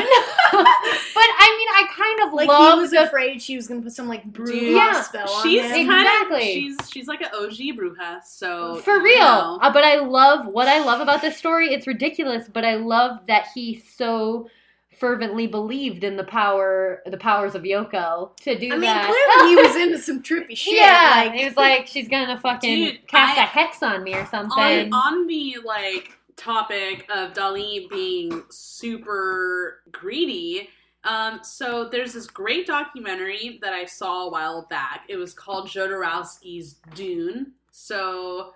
I mean, I kind of Like love he was the afraid she was gonna put some like brew Dude, Yeah, spell on she's him. kind Exactly. of she's she's like an OG bruja. So for real. Uh, but I love what I love about this story. It's ridiculous, but I love that he so fervently believed in the power, the powers of Yoko to do I mean, that. clearly he was into some [LAUGHS] trippy shit. yeah, like, he was like, she's gonna fucking Dude, cast a I- hex on me or on something. on the like topic of Dali being super greedy. Um, so there's this great documentary that I saw a while back. It was called Jodorowsky's Dune. So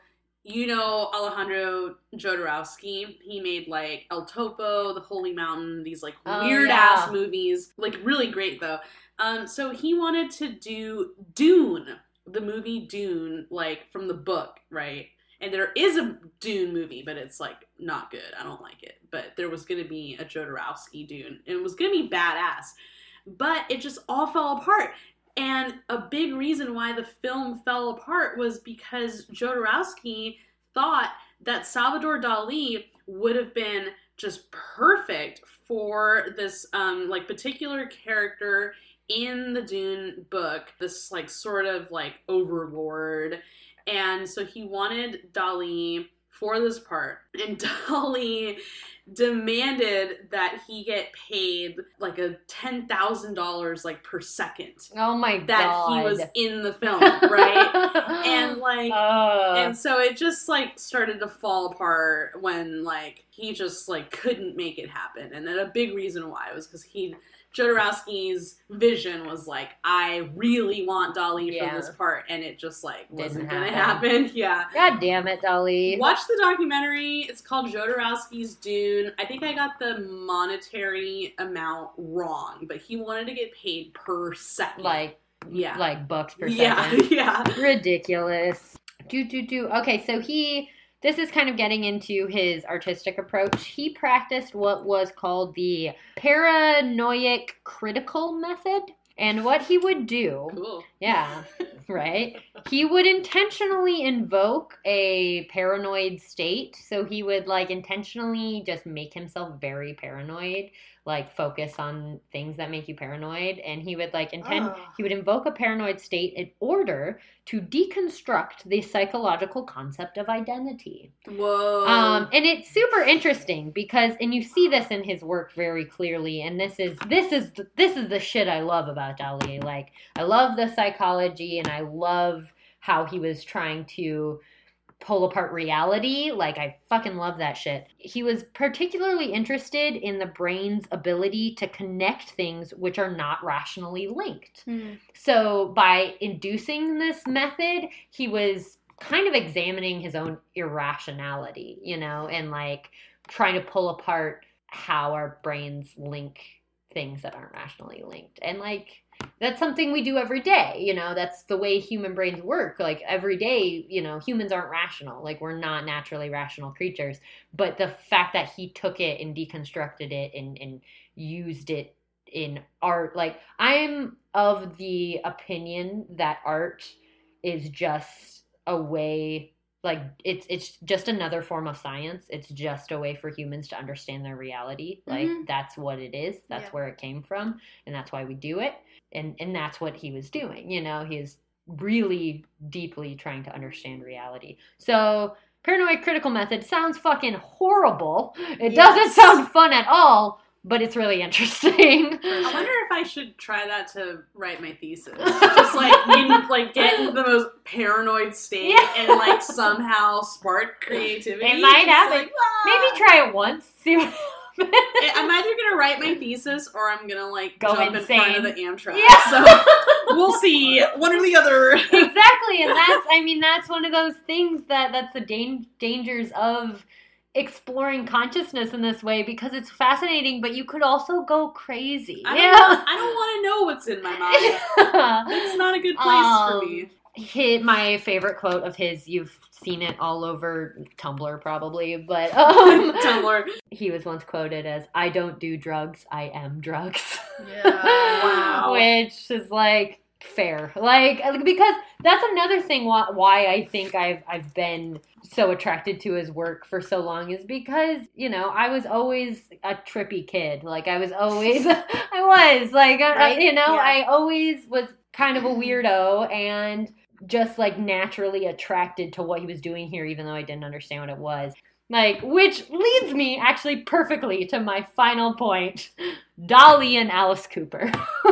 you know Alejandro Jodorowsky. He made like El Topo, The Holy Mountain, these like Oh, weird ass movies. Like really great though. Um, so he wanted to do Dune, the movie Dune, like from the book, right? And there is a Dune movie, but it's like not good. I don't like it. But there was gonna be a Jodorowsky Dune, and it was gonna be badass. But it just all fell apart. And a big reason why the film fell apart was because Jodorowsky thought that Salvador Dali would have been just perfect for this um like particular character in the Dune book, this like sort of like overlord. And so he wanted Dali for this part. And [LAUGHS] Dali demanded that he get paid like a ten thousand dollars like per second oh my god that god, he was in the film, right? [LAUGHS] and like Uh, and so it just like started to fall apart when like he just like couldn't make it happen and then a big reason why was because he Jodorowsky's vision was like I really want Dali Yeah. for this part and it just like wasn't Didn't gonna happen. happen [LAUGHS] yeah god damn it, Dali. Watch the documentary. It's called Jodorowsky's Dune. I think I got the monetary amount wrong, but he wanted to get paid per second. Like, yeah, like bucks per yeah, [LAUGHS] second. yeah. ridiculous. Do do do. Okay, so he this is kind of getting into his artistic approach. He practiced what was called the paranoid critical method. And what he would do, Cool. yeah, [LAUGHS] right? He would intentionally invoke a paranoid state. So he would like intentionally just make himself very paranoid, like focus on things that make you paranoid. And he would like intend, Oh. he would invoke a paranoid state in order to deconstruct the psychological concept of identity. Whoa. Um, and it's super interesting because, and you see this in his work very clearly. And this is this is this is the shit I love about Dali. Like I love the psychology, and I love how he was trying to pull apart reality. Like, I fucking love that shit. He was particularly interested in the brain's ability to connect things which are not rationally linked. Hmm. So, by inducing this method, he was kind of examining his own irrationality, you know, and like trying to pull apart how our brains link things that aren't rationally linked. And like, that's something we do every day, you know, that's the way human brains work. Like, every day, you know, humans aren't rational. Like, we're not naturally rational creatures. But the fact that he took it and deconstructed it and, and used it in art, like, I'm of the opinion that art is just a way like it's it's just another form of science. It's just a way for humans to understand their reality. Like Mhm. that's what it is. That's Yeah. where it came from and that's why we do it. And and that's what he was doing you know? He is really deeply trying to understand reality. So paranoid critical method sounds fucking horrible. It doesn't sound fun at all but it's really interesting [LAUGHS] I wonder if I should try that to write my thesis. Just like [LAUGHS] in, like get into the most paranoid state Yeah. and like somehow spark creativity. It might Just happen. like, ah. maybe try it once see what I'm either gonna write my thesis or I'm gonna like Go jump in front of the Amtrak. Yeah. So we'll see. [LAUGHS] One or the other. exactly and that's i mean that's one of those things that that's the dan- dangers of exploring consciousness in this way because it's fascinating but you could also go crazy I don't, want, I don't want to know what's in my mind. [LAUGHS] It's not a good place for Um, me. Hit my favorite quote of his you've seen it all over tumblr probably but um [LAUGHS] Tumblr. he was once quoted as i don't do drugs i am drugs Yeah. Wow. [LAUGHS] which is like fair. Like because that's another thing why, why i think i've i've been so attracted to his work for so long is because you know i was always a trippy kid. Like i was always [LAUGHS] [LAUGHS] i was like I- I- you know Yeah. i always was kind of a weirdo and just like naturally attracted to what he was doing here even though i didn't understand what it was like which leads me actually perfectly to my final point Dali and alice cooper [LAUGHS]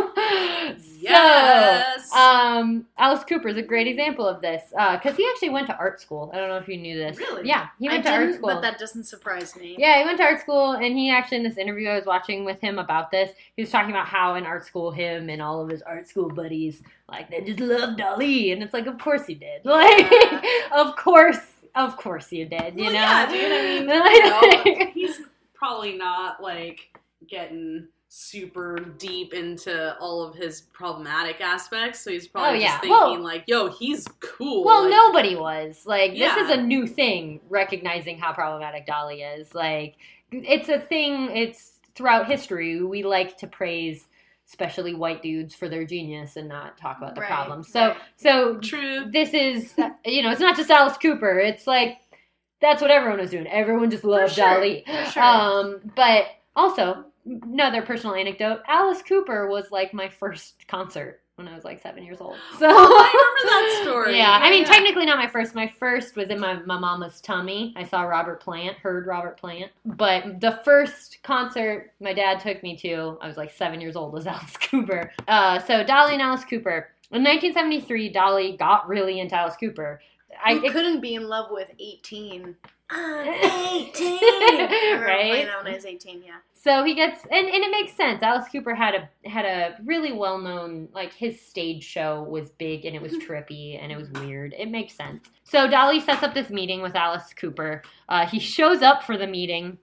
Yes. so um alice cooper is a great example of this because he actually went to art school i don't know if you knew this Really? yeah he I went to art school but that doesn't surprise me. yeah, he went to art school, and he actually, in this interview I was watching with him about this, he was talking about how in art school, him and all of his art school buddies, like, they just loved Dali, And it's like, of course he did. [LAUGHS] Like, of course, of course you did, you Well, know? yeah, dude. I mean, [LAUGHS] you know, [LAUGHS] he's probably not like getting super deep into all of his problematic aspects, so he's oh, probably Oh, yeah. just thinking Well- like, "Yo, he's cool." Well, like, nobody was. Like, this is a new thing, recognizing how problematic Dali is. Like, it's a thing, it's throughout history. We like to praise, especially white dudes, for their genius and not talk about the Right, problems. So, right. so True. this is, you know, it's not just Alice Cooper. It's like, that's what everyone was doing. Everyone just loved sure, Dali. for sure. Um, but also, another personal anecdote Alice Cooper was like my first concert when I was like seven years old. So Oh, I remember that story. [LAUGHS] yeah, I mean, yeah. technically not my first. My first was in my, my mama's tummy. I saw Robert Plant, heard Robert Plant. But the first concert my dad took me to, I was like seven years old, was [LAUGHS] Alice Cooper. Uh, so Dali and Alice Cooper. In 1973, Dali got really into Alice Cooper. I it- couldn't be in love with 18? I'm [LAUGHS] 18! [LAUGHS] I Right? that when I was 18, yeah. So he gets, and, and it makes sense. Alice Cooper had a had a really well known like his stage show was big and it was [LAUGHS] trippy and it was weird. It makes sense. So Dali sets up this meeting with Alice Cooper. Uh, he shows up for the meeting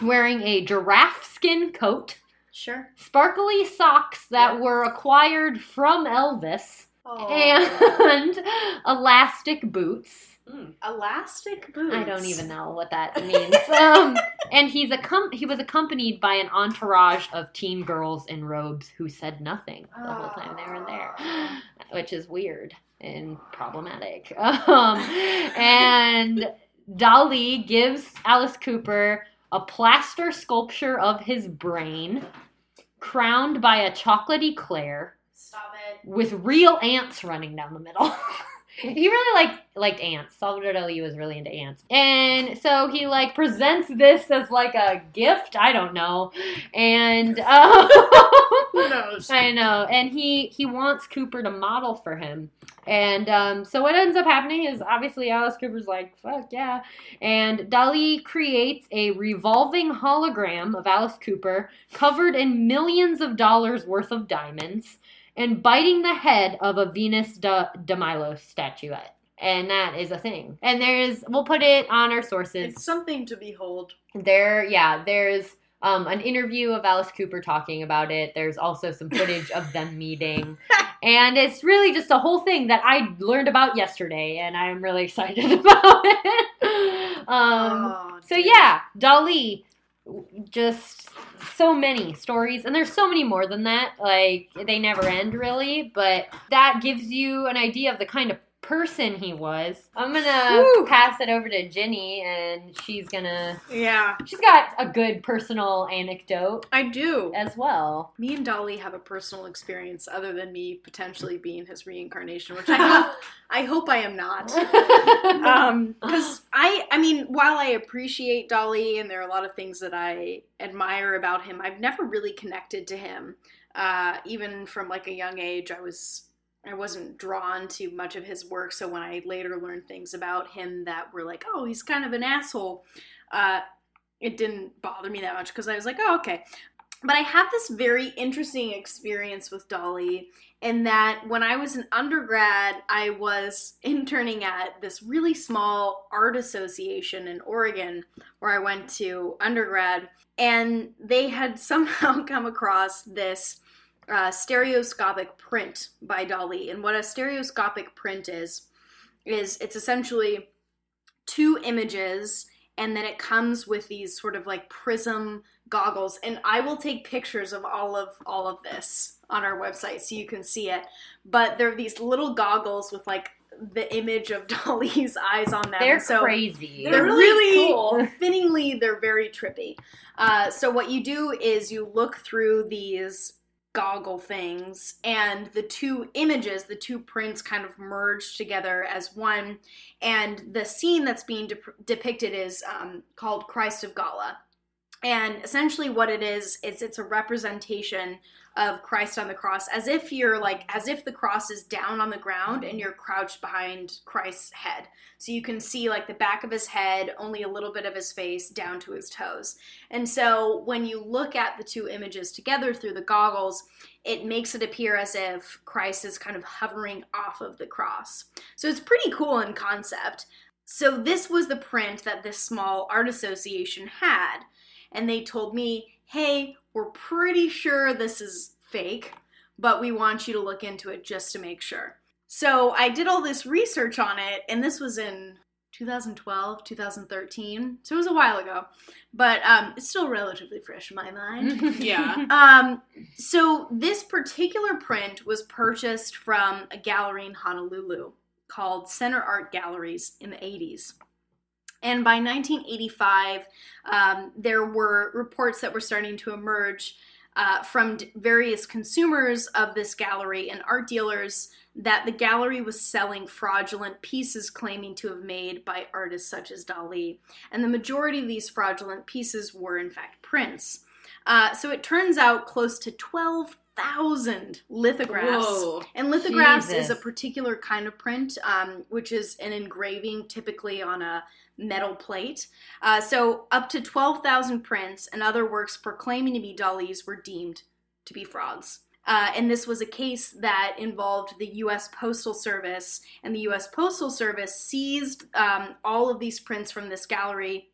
wearing a giraffe skin coat, Sure. sparkly socks that Yep. were acquired from Elvis, and elastic boots. Mm. Elastic boots. I don't even know what that means. [LAUGHS] um, and he's accom- he was accompanied by an entourage of teen girls in robes who said nothing the whole time they were there, which is weird and problematic. [LAUGHS] Um, and Dali gives Alice Cooper a plaster sculpture of his brain, crowned by a chocolate eclair Stop it. with real ants running down the middle. [LAUGHS] he really liked liked ants. Salvador Dali was really into ants, and so he like presents this as like a gift. I don't know, and um, Who knows? [LAUGHS] I know, and he he wants Cooper to model for him. And um, so what ends up happening is obviously Alice Cooper's like, fuck yeah. And Dali creates a revolving hologram of Alice Cooper covered in millions of dollars worth of diamonds and biting the head of a Venus de, de Milo statuette. And that is a thing. And there's, we'll put it on our sources. It's something to behold. There, yeah, there's um, an interview of Alice Cooper talking about it. There's also some footage of them [LAUGHS] meeting. And it's really just a whole thing that I learned about yesterday, and I'm really excited [LAUGHS] about it. Um, Oh, so, yeah, Dali, just so many stories, and there's so many more than that. Like, they never end, really, but that gives you an idea of the kind of person he was. I'm gonna Whew. pass it over to Ginny, and she's gonna Yeah, She's got a good personal anecdote I do. as well. Me and Dali have a personal experience other than me potentially being his reincarnation, which I [LAUGHS] hope I hope I am not. [LAUGHS] um because i i mean while i appreciate Dali and there are a lot of things that i admire about him i've never really connected to him uh even from like a young age i was i wasn't drawn to much of his work so when i later learned things about him that were like oh he's kind of an asshole uh it didn't bother me that much because i was like oh okay. But i have this very interesting experience with Dali in that when I was an undergrad, I was [LAUGHS] interning at this really small art association in Oregon where I went to undergrad, and they had [LAUGHS] somehow come across this uh, stereoscopic print by Dali. And what a stereoscopic print is, is it's essentially two images and then it comes with these sort of like prism goggles and i will take pictures of all of all of this on our website so you can see it but there are these little goggles with like the image of [LAUGHS] Dali's eyes on them They're so crazy. they're really cool. [LAUGHS] fittingly they're very trippy uh, so what you do is you look through these goggle things. And the two images the two prints kind of merge together as one. And the scene that's being dep- depicted is um, called christ of gala and essentially what it is is it's a representation of christ on the cross as if you're like as if the cross is down on the ground and you're crouched behind christ's head. So you can see like the back of his head only a little bit of his face down to his toes. And so when you look at the two images together through the goggles it makes it appear as if christ is kind of hovering off of the cross. So it's pretty cool in concept. So this was the print that this small art association had and they told me, hey, we're pretty sure this is fake, but we want you to look into it just to make sure. So I did all this research on it, and this was in 2012, 2013, so it was a while ago, but um, it's still relatively fresh in my mind. [LAUGHS] Yeah. Um, so this particular print was purchased from a gallery in Honolulu called Center Art Galleries in the 80s. And by 1985, um, there were reports that were starting to emerge uh, from d- various consumers of this gallery and art dealers that the gallery was selling fraudulent pieces claiming to have made by artists such as Dali. And the majority of these fraudulent pieces were, in fact, prints. Uh, so it turns out close to 12,000 lithographs. Whoa. And lithographs is a particular kind of print, um, which is an engraving typically on a metal plate. Uh, so up to 12,000 prints and other works proclaiming to be Dali's were deemed to be frauds. Uh, and this was a case that involved the U.S. Postal Service, and the U.S. Postal Service seized um, all of these prints from this gallery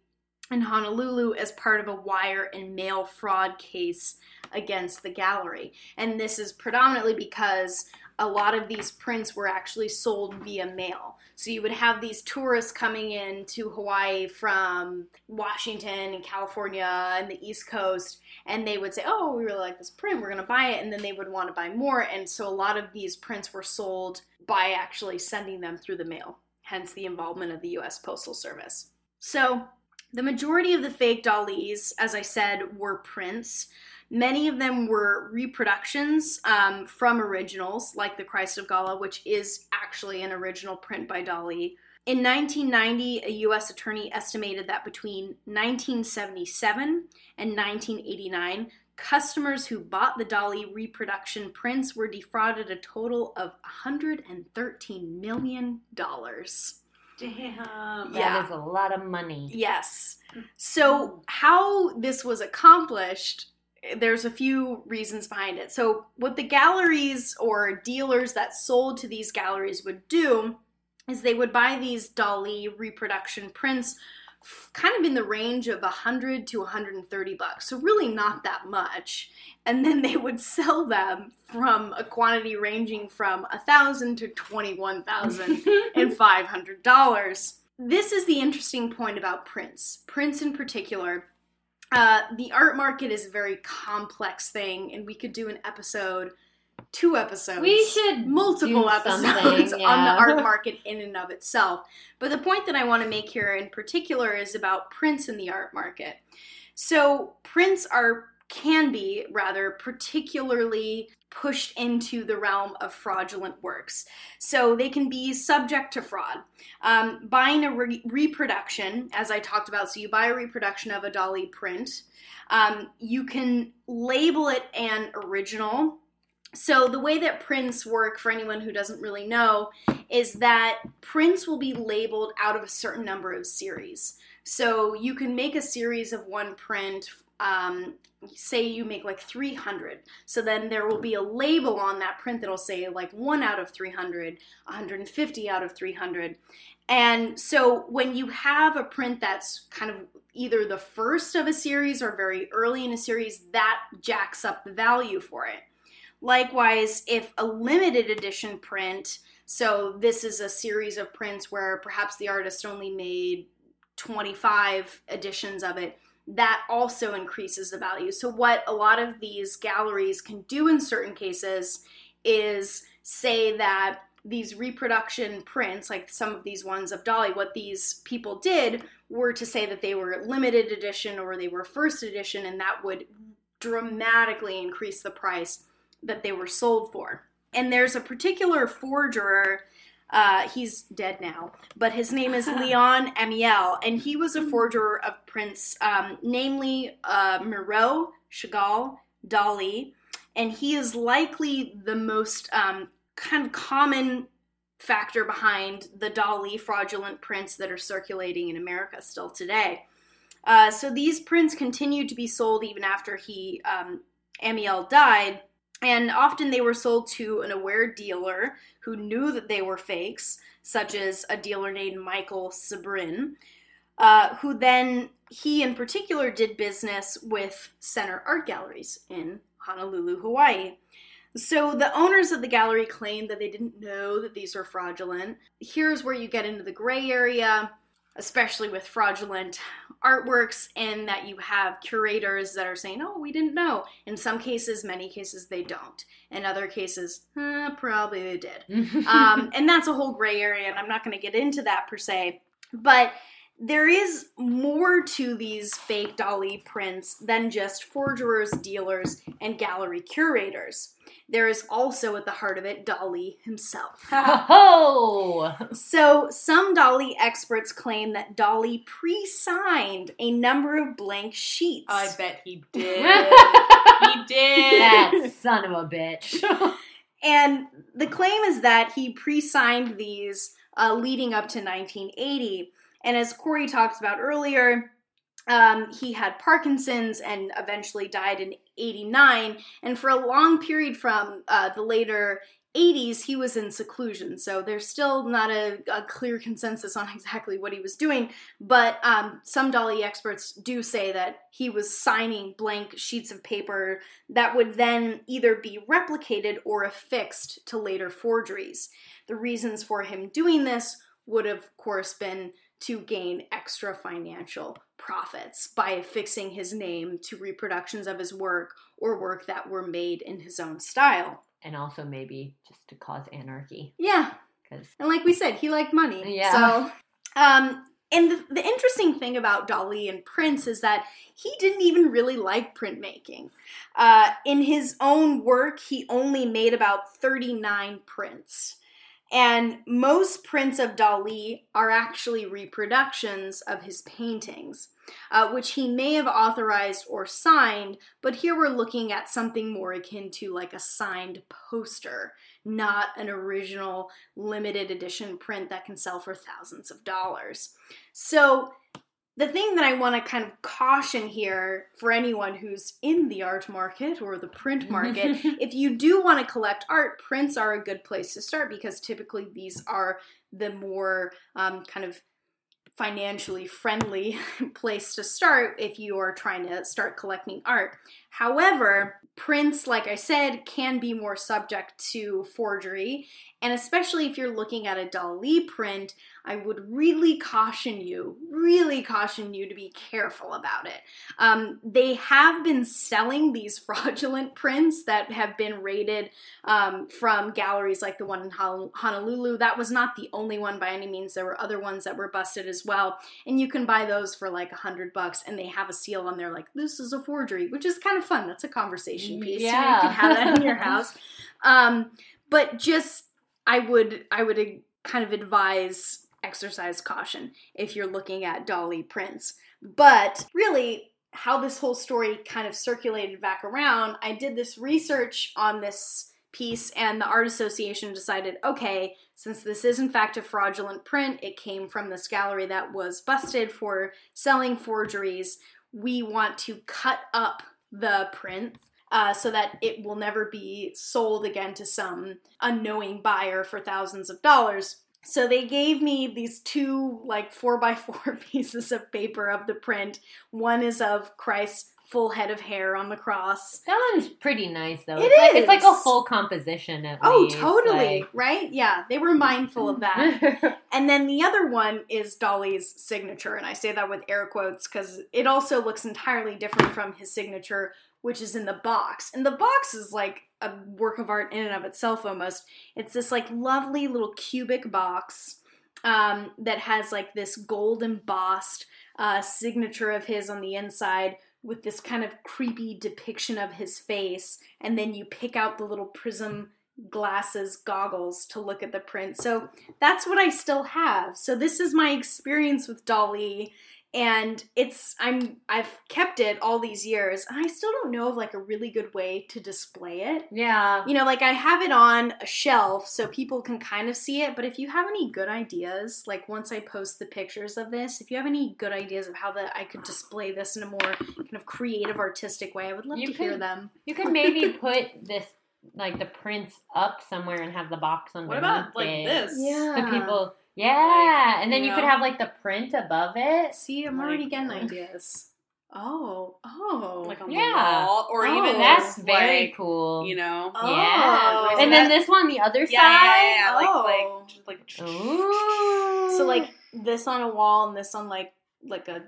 in Honolulu as part of a wire and mail fraud case against the gallery. And this is predominantly because a lot of these prints were actually sold via mail. So you would have these tourists coming in to Hawaii from Washington and California and the East Coast, and they would say, Oh, we really like this print, we're gonna buy it, and then they would want to buy more. And so a lot of these prints were sold by actually sending them through the mail, hence the involvement of the US Postal Service. So the majority of the fake Dalis, as I said, were prints. Many of them were reproductions um, from originals, like the Christ of Gala, which is actually an original print by Dali. In 1990, a U.S. attorney estimated that between 1977 and 1989, customers who bought the Dali reproduction prints were defrauded a total of 113 million dollars. Damn. That Yeah. is a lot of money. Yes. So, how this was accomplished, there's a few reasons behind it. So, what the galleries or dealers that sold to these galleries would do is they would buy these Dali reproduction prints kind of in the range of 100 to 130 bucks. So, really not that much. And then they would [LAUGHS] sell them from a quantity ranging from 1000 to 21,000 [LAUGHS] and five hundred dollars. This is the interesting point about prints. Prints in particular. Uh, the art market is a very complex thing, and we could do an episode, two episodes. We should multiple episodes something, [LAUGHS] on the art market in and of itself. But the point that I want to make here in particular is about prints in the art market. So prints are can be rather particularly pushed into the realm of fraudulent works. So they can be subject to fraud. Um, buying a re- reproduction, as I talked about, so you buy a reproduction of a Dali print, um, you can label it an original. So the way that prints work, for anyone who doesn't really know, is that prints will be labeled out of a certain number of series. So you can make a series of one print. Um, say you make like 300 so then there will be a label on that print that'll say like 1 out of 300 150 out of 300 and so when you have a print that's kind of either the first of a series or very early in a series that jacks up the value for it. Likewise if a limited edition print so this is a series of prints where perhaps the artist only made 25 editions of it that also increases the value. So, what a lot of these galleries can do in certain cases is say that these reproduction prints, like some of these ones of Dali, what these people did were to say that they were limited edition or they were first edition, and that would dramatically increase the price that they were sold for. And there's a particular forger uh, he's dead now, but his name is [LAUGHS] Leon Amiel, and he was a forger of prints, um, namely uh, Miro, Chagall, Dali, and he is likely the most um, kind of common factor behind the Dali fraudulent prints that are circulating in America still today. Uh, so these prints continued to be sold even after he um, Amiel died, and often they were sold to an aware dealer who knew that they were fakes, such as a dealer named Michael Zabrin, uh, who then, he in particular, did business with Center Art Galleries in Honolulu, Hawaii. So the owners of the gallery claimed that they didn't know that these were fraudulent. Here's where you get into the gray area, especially with fraudulent artworks, and that you have curators that are saying, oh, we didn't know. In some cases, many cases, they don't. In other cases, eh, probably they did. [LAUGHS] Um, and that's a whole gray area, and I'm not going to get into that per se. But there is more to these fake Dali prints than just forgers, dealers, and gallery curators. There is also at the heart of it Dali himself. [LAUGHS] oh, So, some Dali experts claim that Dali pre signed a number of blank sheets. I bet he [LAUGHS] did. he [LAUGHS] did. That son of a bitch. And the claim is that he pre signed these uh, leading up to 1980. And as Corey talked about earlier, um, he had Parkinson's and eventually died in 89. And for a long period from uh, the later 80s, he was in seclusion. So there's still not a, a clear consensus on [LAUGHS] exactly what he was doing. But um, some Dali experts do say that he was signing blank sheets of paper that would then either be replicated or affixed to later forgeries. The reasons for him doing this would, of course, been to gain extra financial profits by affixing his name to reproductions of his work or work that were made in his own style. and also maybe just to cause anarchy. Yeah, Because and like we said, he liked money. Yeah. So, um, and the, the interesting thing about Dali and prints is that he didn't even really like printmaking. Uh, in his own work, he only made about 39 prints. And most prints of Dali are actually reproductions of his paintings, uh, which he may have authorized or signed, but here we're looking at something more akin to like a signed poster, not an original limited edition print that can sell for thousands of dollars. So, the thing that I want to kind of caution here for anyone who's in the art market or the print [LAUGHS] market, if you do want to collect art, prints are a good place to start because typically these are the more um, kind of financially friendly [LAUGHS] place to start if you are trying to start collecting art. However, prints, like I said, can be more subject to forgery, and especially if you're looking at a Dali print, I would really caution you, really caution you to be careful about it. Um, they have been selling these [LAUGHS] fraudulent prints that have been rated um, from galleries like the one in Honolulu. That was not the only one by any means. There were other ones that were busted as well, and you can buy those for like a hundred bucks, and they have a seal on there like this is a forgery, which is kind of fun. That's a conversation piece. Yeah, so you can have that in your [LAUGHS] house. Um, but just I would I would kind of advise exercise caution if you're looking at Dali prints. But really, how this whole story kind of circulated back around, I did this research on this piece, and the Art Association decided okay, since this is in fact a fraudulent print, it came from this gallery that was busted for selling forgeries. We want to cut up the print uh, so that it will never be sold again to some unknowing buyer for thousands of dollars. So they gave me these two, like four by four [LAUGHS] pieces of paper of the print. One is of Christ's full head of hair on the cross. That one's pretty nice though. It it's Like, is. it's like a full composition at Oh, least, totally. like- Right? Yeah, they were mindful of that. [LAUGHS] And then the other one is Dali's signature, and I say that with air quotes because it also looks entirely different from his signature, which is in the box. And the box is like a work of art in and of itself almost. It's this like lovely little cubic box um, that has like this gold embossed uh, signature of his on the inside with this kind of creepy depiction of his face. And then you pick out the little prism glasses goggles to look at the print. So that's what I still have. So this is my experience with Dali and it's I'm I've kept it all these years and I still don't know of like a really good way to display it. yeah. You know, like I have it on a shelf so people can kind of see it, but if you have any good ideas, like once I post the pictures of this, if you have any good ideas of how that I could display this in a more kind of creative artistic way, I would love You to hear them. You could maybe [LAUGHS] put this like the prints up somewhere and have the box underneath What about like this? Yeah. So people, yeah, and then you you could have like the print above it. See, I'm Like, already getting ideas. Oh, oh. Like on Yeah. the wall, or Oh, even That's just, very cool. You know, Oh. yeah, Like, and that- then this one, the other yeah, yeah, side. yeah, yeah, like Oh. like just like Ooh. [LAUGHS] So like this on a wall and this on like like a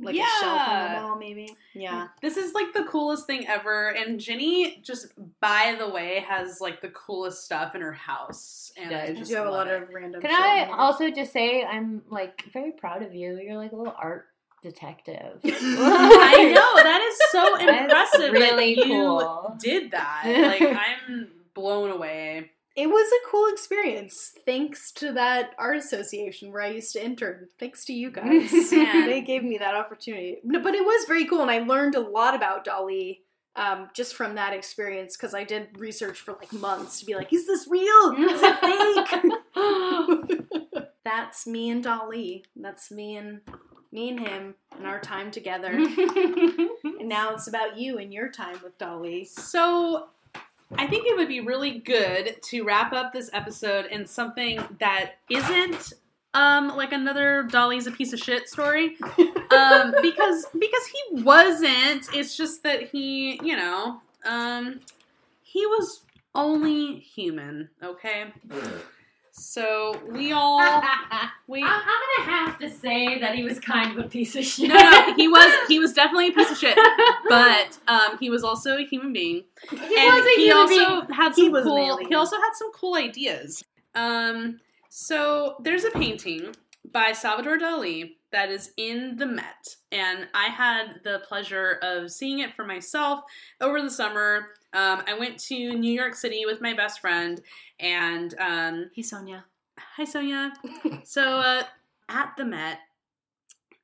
like a shelf on Yeah. the wall maybe. Yeah. This is like the coolest thing ever, and Ginny just by the way has like the coolest stuff in her house, and I Does. I just do have a lot it. of random. Can shit I here. also just say I'm like very proud of you. You're like a little art detective. [LAUGHS] [LAUGHS] I know that is so That's impressive. really that you cool. did that. [LAUGHS] Like I'm blown away. It was a cool experience. Thanks to that art association where I used to intern. Thanks to you guys. [LAUGHS] Yeah. They gave me that opportunity. No, but it was very cool and I learned a lot about Dali um, just from that experience because I did research for like months to be like, is this real? Is it fake? [LAUGHS] [LAUGHS] That's me and Dali. That's me and me and him and our time together. and now it's about you and your time with Dali. So I think it would be really good to wrap up this episode in something that isn't um like another Dali's a piece of shit story. [LAUGHS] Um because because he wasn't. It's just that he, you know, um he was only human, okay? So we all [LAUGHS] we I'm gonna have to say that he was kind of a piece of shit. no, no, he was he was definitely a piece of shit, [LAUGHS] but um, he was also a human being, he and was a he human also being. had He some an cool. He also had some cool ideas. Um, so there's a painting by Salvador Dali that is in the Met. And I had the pleasure of seeing it for myself over the summer. Um, I went to New York City with my best friend, and um, Hey, Sonia. hi, Sonia. [LAUGHS] so uh, at the Met,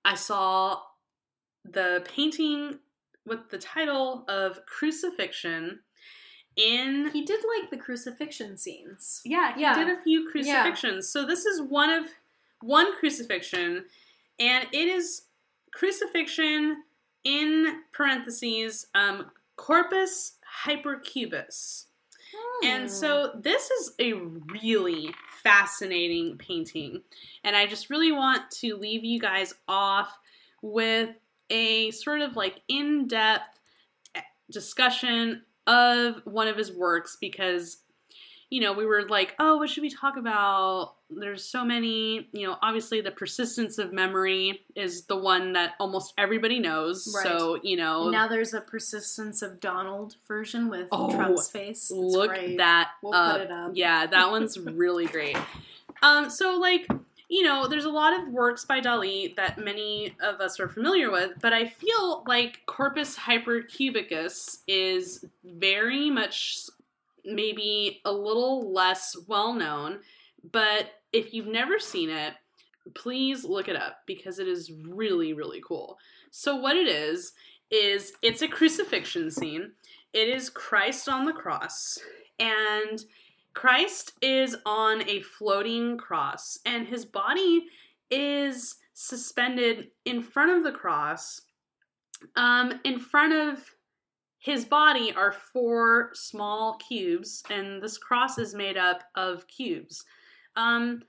I saw the painting with the title of Crucifixion in He did like the crucifixion scenes. yeah, he Yeah. did a few crucifixions. So this is one of one crucifixion, and it is crucifixion in parentheses um, corpus hypercubus. And Hmm. so this is a really fascinating painting. And I just really want to leave you guys off with a sort of like in depth discussion of one of his works because, you know, we were like, oh, what should we talk about? There's so many, you know, obviously the persistence of memory is the one that almost everybody knows. Right. So, you know, Now there's a persistence of Donald version with Oh, Trump's face. Look great. that We'll up. put it up. Yeah, that one's [LAUGHS] really great. Um, so like, you know, there's a lot of works by Dali that many of us are familiar with, but I feel like Corpus Hypercubicus is very much maybe a little less well known, but if you've never seen it, please look it up because it is really, really cool. So, what it is, is it's a crucifixion scene. It is Christ on the cross, and Christ is on a floating cross, and his body is suspended in front of the cross. Um, in front of his body are four small cubes, and this cross is made up of cubes. Um,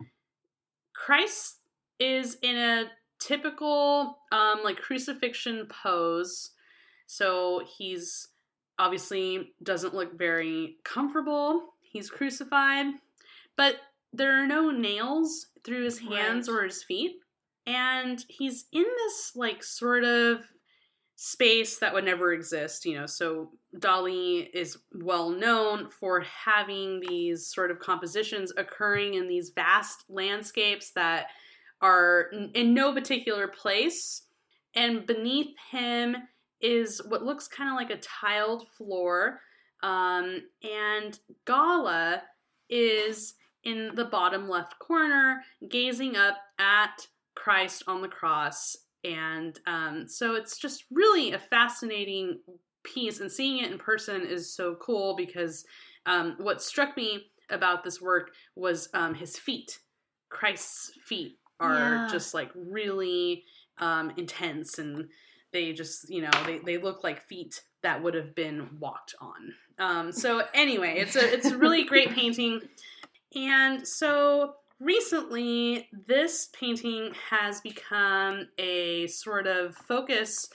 Christ is in a typical um, like crucifixion pose, so he's obviously doesn't look very comfortable. He's crucified, but there are no nails through his hands Right. or his feet, and he's in this like sort of space that would never exist, you know. So Dali is well known for having these sort of compositions occurring in these vast landscapes that are in no particular place. And beneath him is what looks kind of like a tiled floor. Um, and Gala is in the bottom left corner, gazing up at Christ on the cross. And um, so it's just really a fascinating piece, and seeing it in person is so cool because um, what struck me about this work was um, his feet. Christ's feet are Yeah. just like really um, intense, and they just, you know, they, they look like feet that would have been walked on. Um, so anyway, it's a it's a really great [LAUGHS] painting, and so recently this painting has become a sort of focus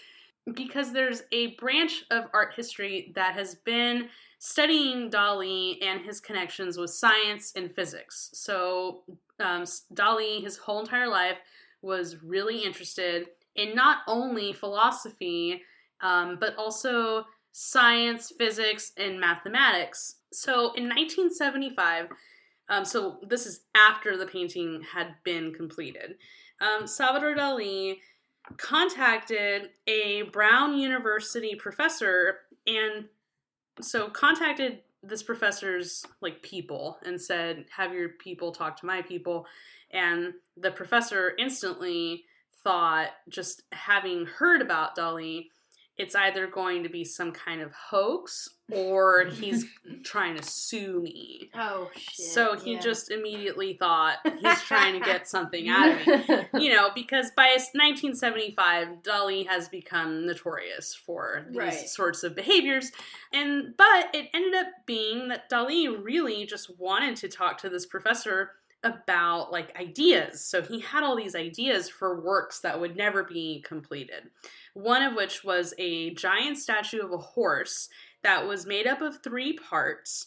because there's a branch of art history that has been studying Dali and his connections with science and physics. So um, Dali, his whole entire life, was really interested in not only philosophy um, but also science, physics, and mathematics. So in 1975, um, so this is after the painting had been completed, um, Salvador Dali contacted a Brown University professor and so contacted this professor's like people and said have your people talk to my people. And the professor instantly thought just having heard about Dali it's either going to be some kind of hoax or he's [LAUGHS] trying to sue me. Oh shit. So he yeah. just immediately thought he's trying to get something out of me. [LAUGHS] You know, because by 1975, Dali has become notorious for these Right. sorts of behaviors. And but it ended up being that Dali really just wanted to talk to this professor about like ideas. So he had all these ideas for works that would never be completed. One of which was a giant statue of a horse that was made up of three parts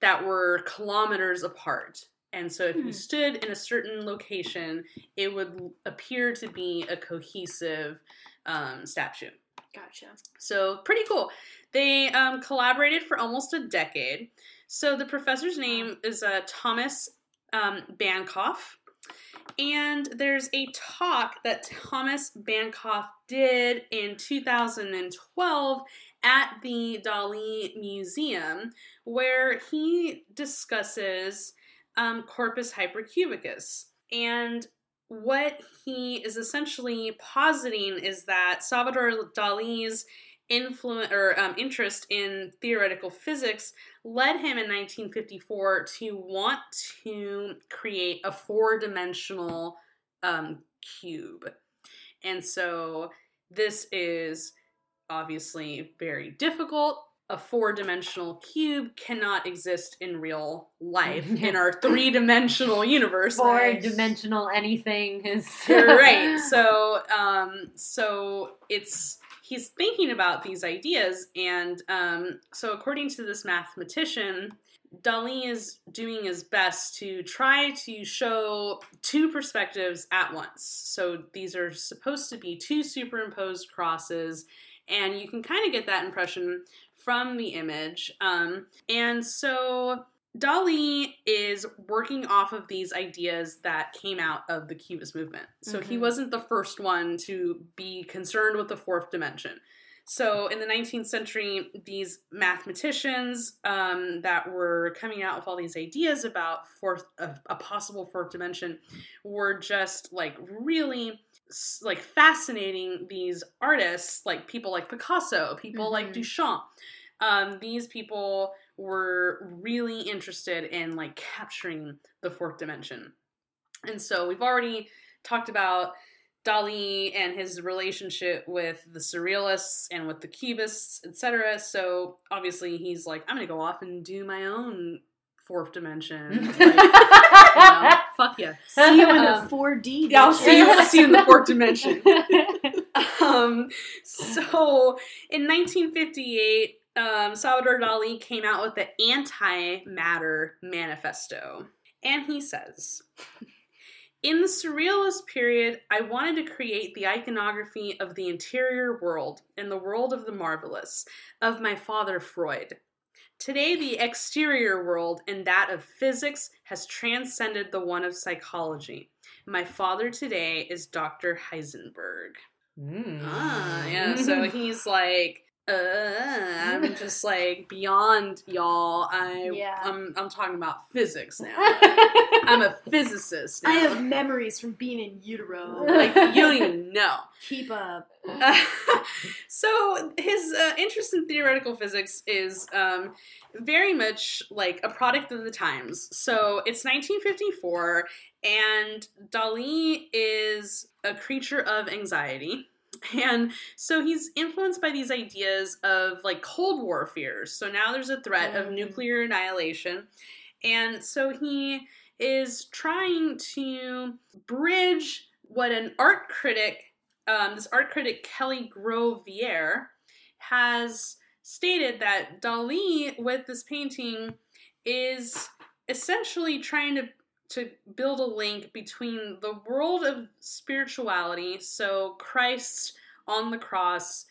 that were kilometers apart. And so if Hmm. you stood in a certain location, it would appear to be a cohesive um, statue. Gotcha. So pretty cool. They um, collaborated for almost a decade. So the professor's name is uh, Thomas um, Banchoff, And there's a talk that Thomas Banchoff did in 2012 at the Dali Museum where he discusses um, corpus hypercubus. And what he is essentially positing is that Salvador Dali's influence or um, interest in theoretical physics led him in 1954 to want to create a four-dimensional um, cube. And so this is obviously very difficult. A four-dimensional cube cannot exist in real life in our [LAUGHS] three-dimensional universe. Four dimensional anything is right. [LAUGHS] So um so it's he's thinking about these ideas and um so according to this mathematician Dali is doing his best to try to show two perspectives at once. So these are supposed to be two superimposed crosses, and you can kind of get that impression from the image. Um, and so Dali is working off of these ideas that came out of the Cubist movement. So he Mhm. wasn't the first one to be concerned with the fourth dimension. So in the 19th century, these mathematicians um, that were coming out with all these ideas about fourth, a, a possible fourth dimension, were just like really like fascinating these artists, like people like Picasso, people like Mhm. Duchamp. Um, these people were really interested in like capturing the fourth dimension. And so we've already talked about Dali and his relationship with the surrealists and with the cubists, etc. So obviously he's like, I'm gonna go off and do my own fourth dimension. [LAUGHS] Like, you know, fuck yeah. See you in Um, the 4D. Yeah, I'll see you, see you in the fourth dimension. [LAUGHS] um, so in 1958, um, Salvador Dali came out with the Antimatter Manifesto. And he says, In the Surrealist period, I wanted to create the iconography of the interior world and the world of the marvelous, of my father Freud. Today, the exterior world and that of physics has transcended the one of psychology. My father today is Dr. Heisenberg. Mm. Ah, yeah. So [LAUGHS] he's like, uh, I'm [LAUGHS] just like beyond y'all. I, Yeah. I'm, I'm talking about physics now. [LAUGHS] I'm a physicist now. I have memories from being in utero. like you don't even know. keep up. Uh, [LAUGHS] so his uh, interest in theoretical physics is um, very much like a product of the times. So it's 1954, and Dali is a creature of anxiety. And so he's influenced by these ideas of like Cold War fears. So now there's a threat of Mm. nuclear annihilation. And so he is trying to bridge what an art critic um, this art critic Kelly Grovier has stated that Dali with this painting is essentially trying to to build a link between the world of spirituality, so Christ on the cross,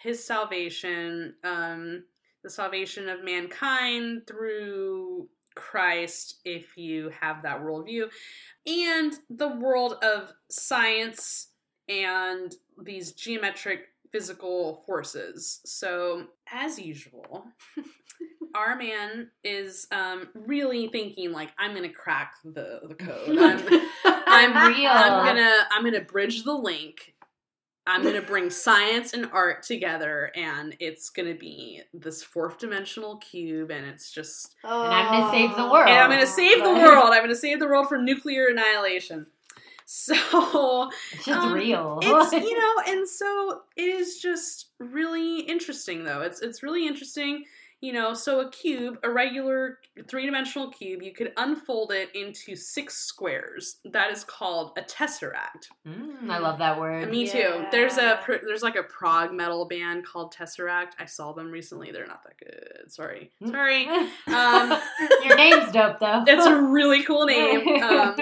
his salvation, um, the salvation of mankind through Christ, if you have that worldview, and the world of science and these geometric physical forces. So, as usual, [LAUGHS] our man is um, really thinking like, I'm gonna crack the the code. [LAUGHS] I'm, I'm Real. I'm [LAUGHS] gonna I'm gonna bridge the link. I'm gonna bring science and art together, and it's gonna be this fourth dimensional cube, and it's just Oh. And I'm gonna save the world. and I'm gonna save the world. I'm gonna save the world from nuclear annihilation. So It's just um, real. it's [LAUGHS] you know, and so it is just really interesting though. It's it's really interesting. You know, so a cube, a regular three dimensional cube, you could unfold it into six squares. That is called a tesseract. Mm, I love that word. Me too. There's a there's like a prog metal band called Tesseract. I saw them recently. They're not that good. Sorry, Mm. sorry. [LAUGHS] Um, Your name's dope though. [LAUGHS] It's a really cool name. [LAUGHS] Um,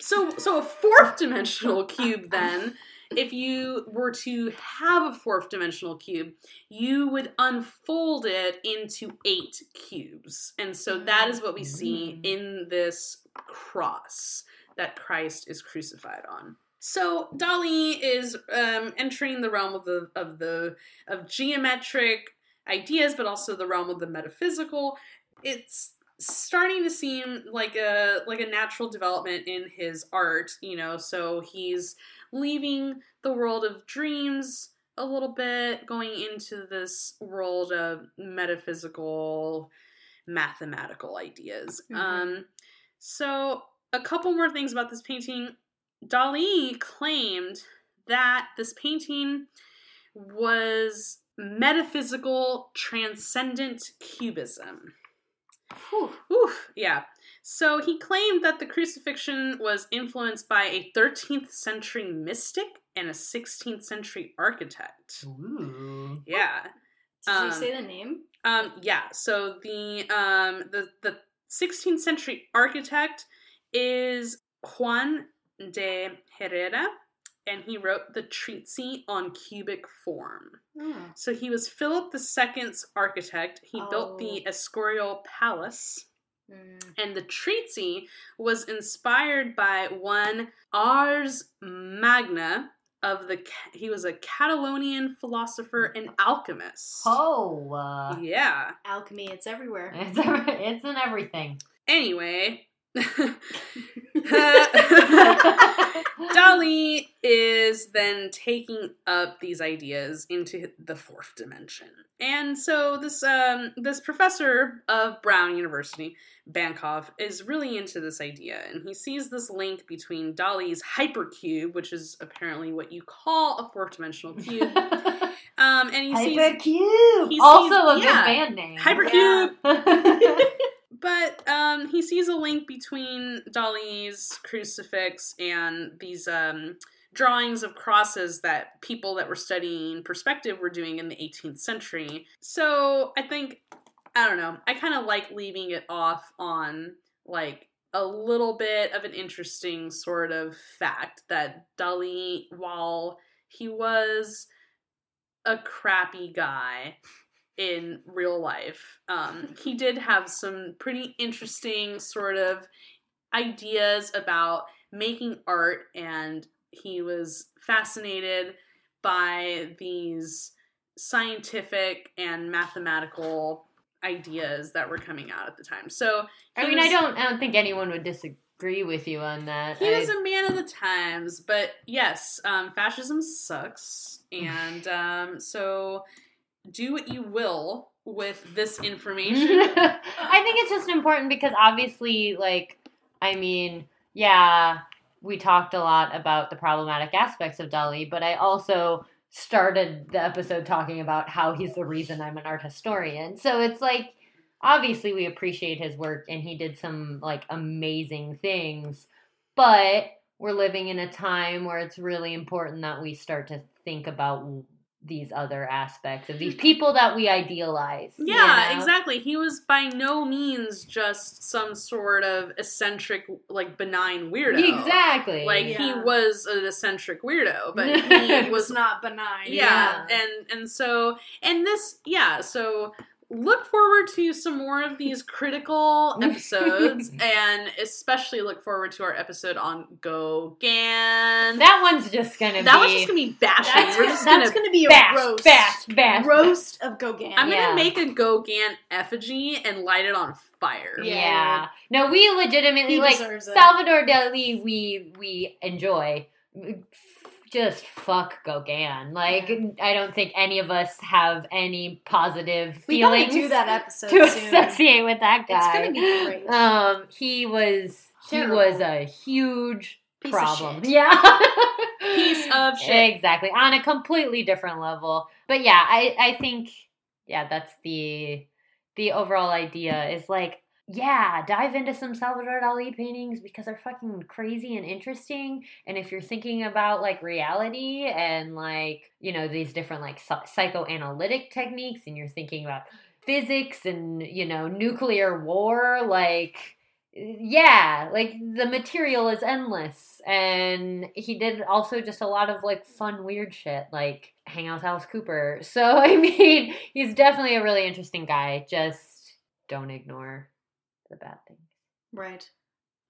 so so a fourth dimensional cube then if you were to have a fourth dimensional cube you would unfold it into eight cubes and so that is what we see Mm. in this cross that Christ is crucified on. So Dali is um, entering the realm of the of the of geometric ideas, but also the realm of the metaphysical. It's starting to seem like a like a natural development in his art, you know. So he's leaving the world of dreams a little bit, going into this world of metaphysical, mathematical ideas. Mhm. Um, so a couple more things about this painting. Dali claimed that this painting was metaphysical transcendent cubism. Whew. Oof, yeah. So he claimed that the crucifixion was influenced by a 13th century mystic and a 16th century architect. Ooh. Yeah. Did Um, you say the name? Um, yeah. So the um the the 16th century architect is Juan de Herrera, and he wrote the treatise on cubic form. Oh. So he was Philip II's architect. He built the Oh. Escorial Palace. Mm. And the treatise was inspired by one Ars Magna of the he was a Catalonian philosopher and alchemist. Oh, uh, Yeah. Alchemy, it's everywhere. it's, it's in everything. Anyway, [LAUGHS] Dali is then taking up these ideas into the fourth dimension. And so this um this professor of Brown University, Banchoff, is really into this idea and he sees this link between Dali's hypercube, which is apparently what you call a fourth dimensional cube. [LAUGHS] Um and he sees Hypercube. Also a yeah. good band name. Hypercube. [LAUGHS] But um, he sees a link between Dali's crucifix and these um, drawings of crosses that people that were studying perspective were doing in the 18th century. So I think, I don't know, I kind of like leaving it off on like a little bit of an interesting sort of fact that Dali, while he was a crappy guy, in real life. Um, he did have some pretty interesting sort of ideas about making art, and he was fascinated by these scientific and mathematical ideas that were coming out at the time. So I mean, was- I don't, I don't think anyone would disagree with you on that. He was a man of the times, but yes, um, fascism sucks, and um, so do what you will with this information. [LAUGHS] I think it's just important because obviously, like, I mean, yeah, we talked a lot about the problematic aspects of Dali, but I also started the episode talking about how he's the reason I'm an art historian. So it's like, obviously, we appreciate his work and he did some, like, amazing things, but we're living in a time where it's really important that we start to think about these other aspects of these [LAUGHS] people that we idealize. you Yeah, know? exactly. He was by no means just some sort of eccentric, like benign weirdo. Exactly. Like he was an eccentric weirdo, but [LAUGHS] he was was not benign. yeah, and and so and this yeah, so look forward to some more of these critical [LAUGHS] episodes, and especially look forward to our episode on Gauguin. that one's just gonna That be one's just gonna be bashing. That's, We're just that's gonna gonna be a bash, roast. bash, bash. Roast of Gauguin. I'm gonna make a Gauguin effigy and light it on fire. Yeah. Yeah. No, we legitimately He like deserves it. Salvador Dali. We we enjoy. Just fuck Gauguin. Like I don't think any of us have any positive we gotta do that [LAUGHS] episode to soon. associate with that It's guy. gonna be great. Um, he was he was a huge Piece problem. Yeah. [LAUGHS] Piece of [LAUGHS] shit. Exactly. On a completely different level. But yeah, I I think yeah, that's the the overall idea is like yeah, dive into some Salvador Dali paintings because they're fucking crazy and interesting. And if you're thinking about like reality and like, you know, these different like psychoanalytic techniques and you're thinking about physics and, you know, nuclear war, like yeah, like the material is endless. And he did also just a lot of like fun, weird shit, like hang out with Alice Cooper. [LAUGHS] So, I mean, he's definitely a really interesting guy. Just don't ignore the bad things. Right.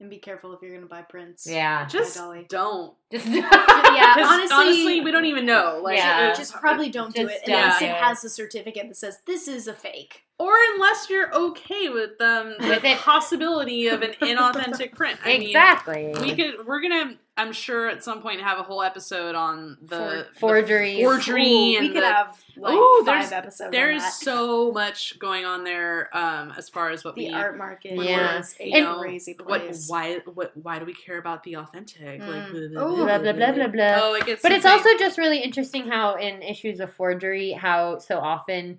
And be careful if you're gonna buy prints. Yeah. Just Dali. don't. [LAUGHS] Just Yeah, 'Cause honestly, honestly, we don't even know. Like, Yeah. just probably don't do it unless don't it do it. has a certificate that says this is a fake. or unless you're okay with um, With the it. possibility of an inauthentic print. I mean, exactly. we could. We're gonna. I'm sure at some point have a whole episode on the For- forgeries. the forgery, Ooh, and we could the- have like Ooh, five there's- episodes. There on is that. so much going on there um, as far as what the we art market Yeah. is a You know, crazy what why what why do we care about the authentic like Mm. blah, Oh. Blah blah blah blah blah. oh it gets But it's insane. also just really interesting how in issues of forgery, how so often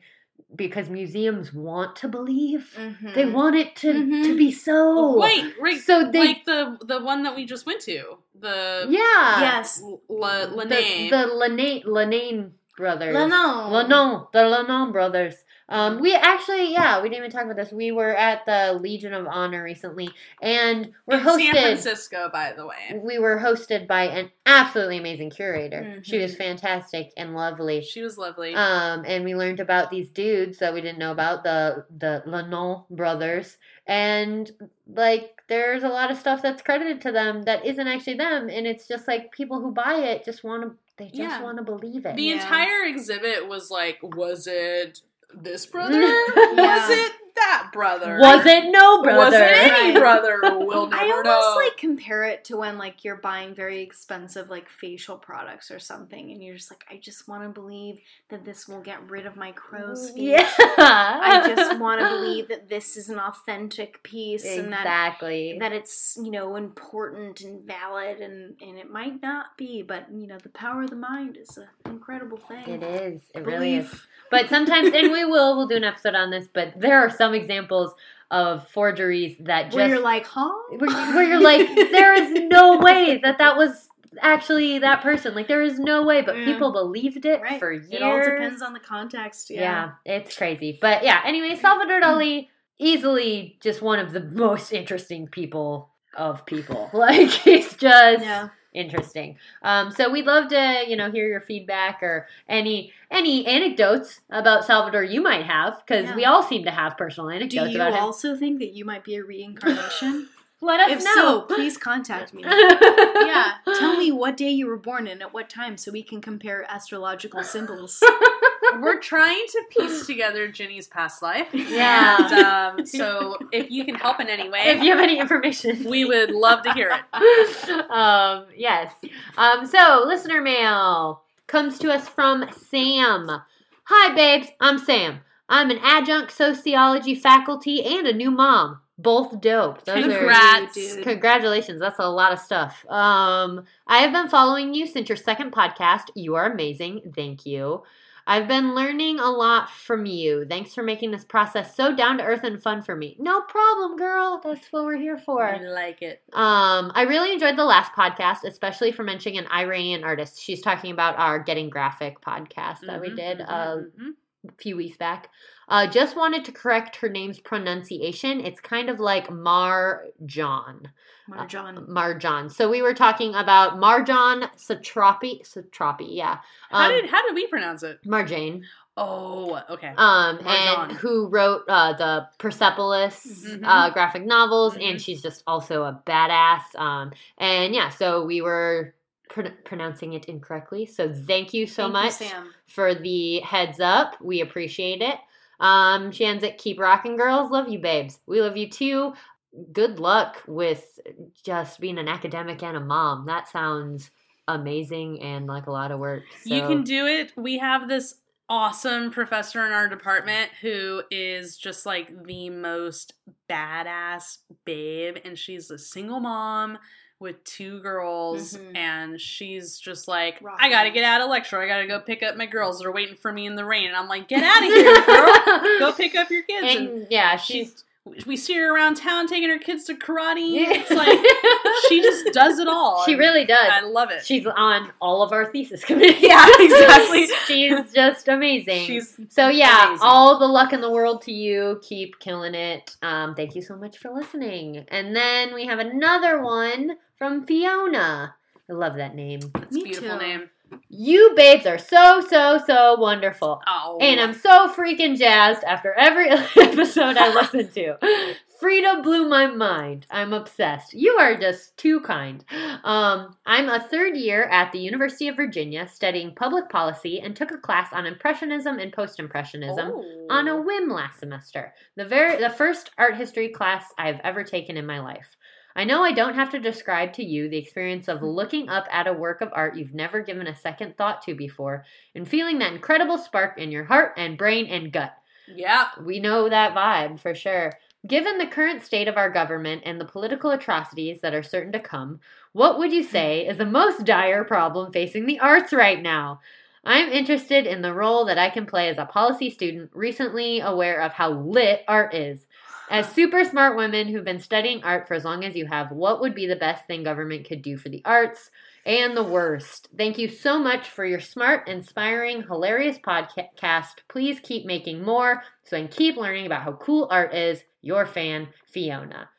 because museums want to believe, Mhm. they want it to Mhm. to be so. right right So they like the the one that we just went to the yeah yes, La, the Lene. the Lanane Lanane brothers Lanon. Lanon the Lanon brothers. Um, we actually, yeah, we didn't even talk about this. We were at the Legion of Honor recently, and we're in hosted. San Francisco by the way we were hosted by an absolutely amazing curator. She Mhm. was fantastic and lovely. she was lovely Um, and we learned about these dudes that we didn't know about the the Lanon brothers, and like there's a lot of stuff that's credited to them that isn't actually them, and it's just like people who buy it just want to they just Yeah. want to believe it. the Yeah. entire exhibit was like was it this brother [LAUGHS] Yeah. was it that brother Was it no brother? was it any brother we'll [LAUGHS] I never almost know like compare it to when like you're buying very expensive like facial products or something, and you're just like, I just want to believe that this will get rid of my crow's mm, feet. Yeah. I just [LAUGHS] want to believe that this is an authentic piece and that exactly. that it's you know important and valid and and it might not be, but you know the power of the mind is an incredible thing. It is. It really is. But sometimes, and we will, we'll do an episode on this. But there are some examples of forgeries that just Where you're like, huh? where, where you're like, there is no [LAUGHS] way that that was actually that person. Like there is no way, but Yeah. people believed it Right. for years. It all depends on the context. Yeah. Yeah. it's crazy. But yeah, anyway, Salvador mm-hmm. Dali easily just one of the [LAUGHS] most interesting people of people. [LAUGHS] Like he's just Yeah. Interesting. Um, so we'd love to, you know, hear your feedback or any any anecdotes about Salvador you might have, because Yeah. we all seem to have personal anecdotes. Do you about him. also think that you might be a reincarnation? Let us if know. so, please contact me. yeah. [LAUGHS] yeah, tell me what day you were born and at what time so we can compare astrological symbols. [LAUGHS] we're trying to piece together Ginny's past life. Yeah. And, um, so if you can help in any way, If you have any information, we would love to hear it. [LAUGHS] um, yes. Um, so listener mail comes to us from Sam. Hi, babes. I'm Sam. I'm an adjunct sociology faculty and a new mom. Both dope. Those are Congrats. dude. Congratulations. That's a lot of stuff. Um, I have been following you since your second podcast. You are amazing. Thank you. I've been learning a lot from you. Thanks for making this process so down to earth and fun for me. No problem, girl. That's what we're here for. I like it. Um, I really enjoyed the last podcast, especially for mentioning an Iranian artist. She's talking about our Getting Graphic podcast that we Mhm, did mhm, uh, mhm. Few weeks back. Uh, just wanted to correct her name's pronunciation. It's kind of like Marjan. Marjan. Marjan. So we were talking about Marjan Satrapi. Satrapi, yeah. How Um, did how did we pronounce it? Marjane. Oh, okay. Um, Marjan. and who wrote uh, the Persepolis Mhm. uh, graphic novels, Mhm. and she's just also a badass. Um, and yeah, so we were pr- pronouncing it incorrectly. So thank you so Thank much Sam. for the heads up. We appreciate it. Um, she ends it. Keep rocking, girls. Love you, babes. We love you too. Good luck with just being an academic and a mom. That sounds amazing and like a lot of work. You can do it. We have this awesome professor in our department who is just like the most badass babe and she's a single mom with two girls Mhm. and she's just like I got to get out of lecture. I got to go pick up my girls. They're waiting for me in the rain. And I'm like, "Get out of here, girl. [LAUGHS] Go pick up your kids." And, And yeah, she's she's we see her around town taking her kids to karate. It's like she just [LAUGHS] does it all. She really does. I love it. She's on all of our thesis committees. Yeah, [LAUGHS] exactly. She's just amazing. She's so yeah, amazing. all the luck in the world to you. Keep killing it. Um, thank you so much for listening. And then we have another one from Fiona. I love that name. It's a Me beautiful too. name. You babes are so, so, so wonderful. Oh, And I'm so freaking jazzed after every [LAUGHS] episode I listen to. [LAUGHS] Frida blew my mind. I'm obsessed. You are just too kind. Um, I'm a third year at the University of Virginia studying public policy and took a class on Impressionism and Post Impressionism Oh. on a whim last semester. The very the first art history class I've ever taken in my life. I know I don't have to describe to you the experience of looking up at a work of art you've never given a second thought to before and feeling that incredible spark in your heart and brain and gut. Yeah. We know that vibe for sure. Given the current state of our government and the political atrocities that are certain to come, what would you say is the most dire problem facing the arts right now? I'm interested in the role that I can play as a policy student, recently aware of how lit art is. As super smart women who've been studying art for as long as you have, what would be the best thing government could do for the arts and the worst? Thank you so much for your smart, inspiring, hilarious podcast. Please keep making more so I can keep learning about how cool art is. Your fan, Fiona.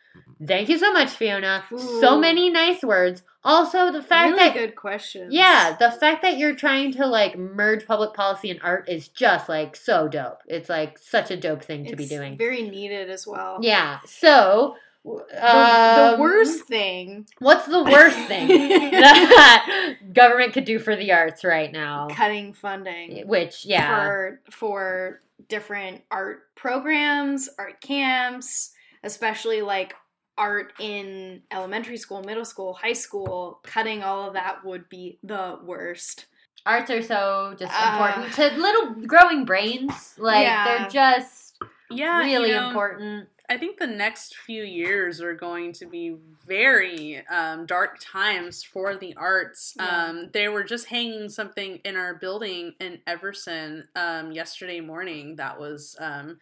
Thank you so much, Fiona. So many nice words. Also, the fact really that good questions. yeah, the fact that you're trying to like merge public policy and art is just like so dope. It's like such a dope thing to be doing. Very needed as well. yeah. So, w- The, the um, worst thing, What's the worst thing [LAUGHS] that [LAUGHS] government could do for the arts right now? cutting funding Which, yeah, for for different art programs, art camps, especially like art in elementary school, middle school, high school. Cutting all of that would be the worst. arts are so just Uh, important to little growing brains. Like Yeah. they're just Yeah. really you know, important. I think the next few years are going to be very um, dark times for the arts. Yeah. Um, they were just hanging something in our building in Everson um, yesterday morning that was um,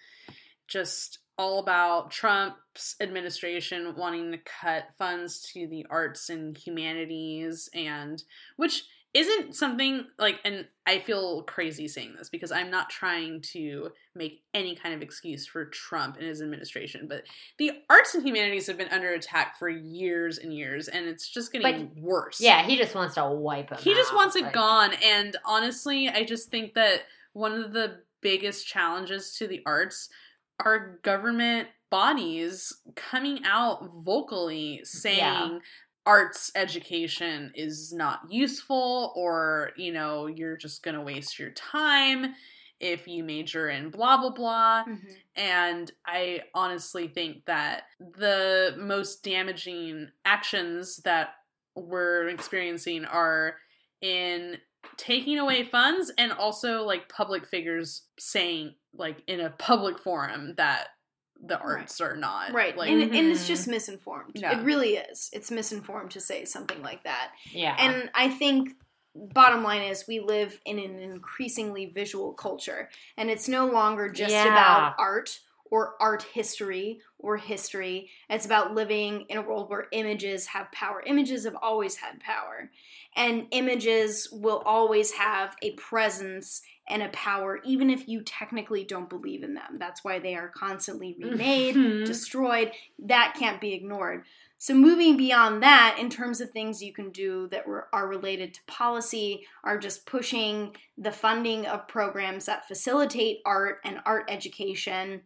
just all about Trump's administration wanting to cut funds to the arts and humanities, and which isn't something like, and I feel crazy saying this because I'm not trying to make any kind of excuse for Trump and his administration, but the arts and humanities have been under attack for years and years, and it's just getting worse. Yeah, he just wants to wipe them. He just out, wants it gone. And honestly, I just think that one of the biggest challenges to the arts are government bodies coming out vocally saying Yeah. arts education is not useful or, you know, you're just going to waste your time if you major in blah blah blah. Mm-hmm. And I honestly think that the most damaging actions that we're experiencing are in taking away funds and also like public figures saying like in a public forum that the arts are not Right, like and, and it's Mhm. just misinformed. Yeah. It really is. It's misinformed to say something like that. Yeah, And I think bottom line is we live in an increasingly visual culture and it's no longer just Yeah. about art or art history or history. It's about living in a world where images have power. Images have always had power. And images will always have a presence and a power even if you technically don't believe in them. That's why they are constantly [LAUGHS] remade, Mhm. destroyed. That can't be ignored. So, moving beyond that, in terms of things you can do that were, are related to policy, are just pushing the funding of programs that facilitate art and art education.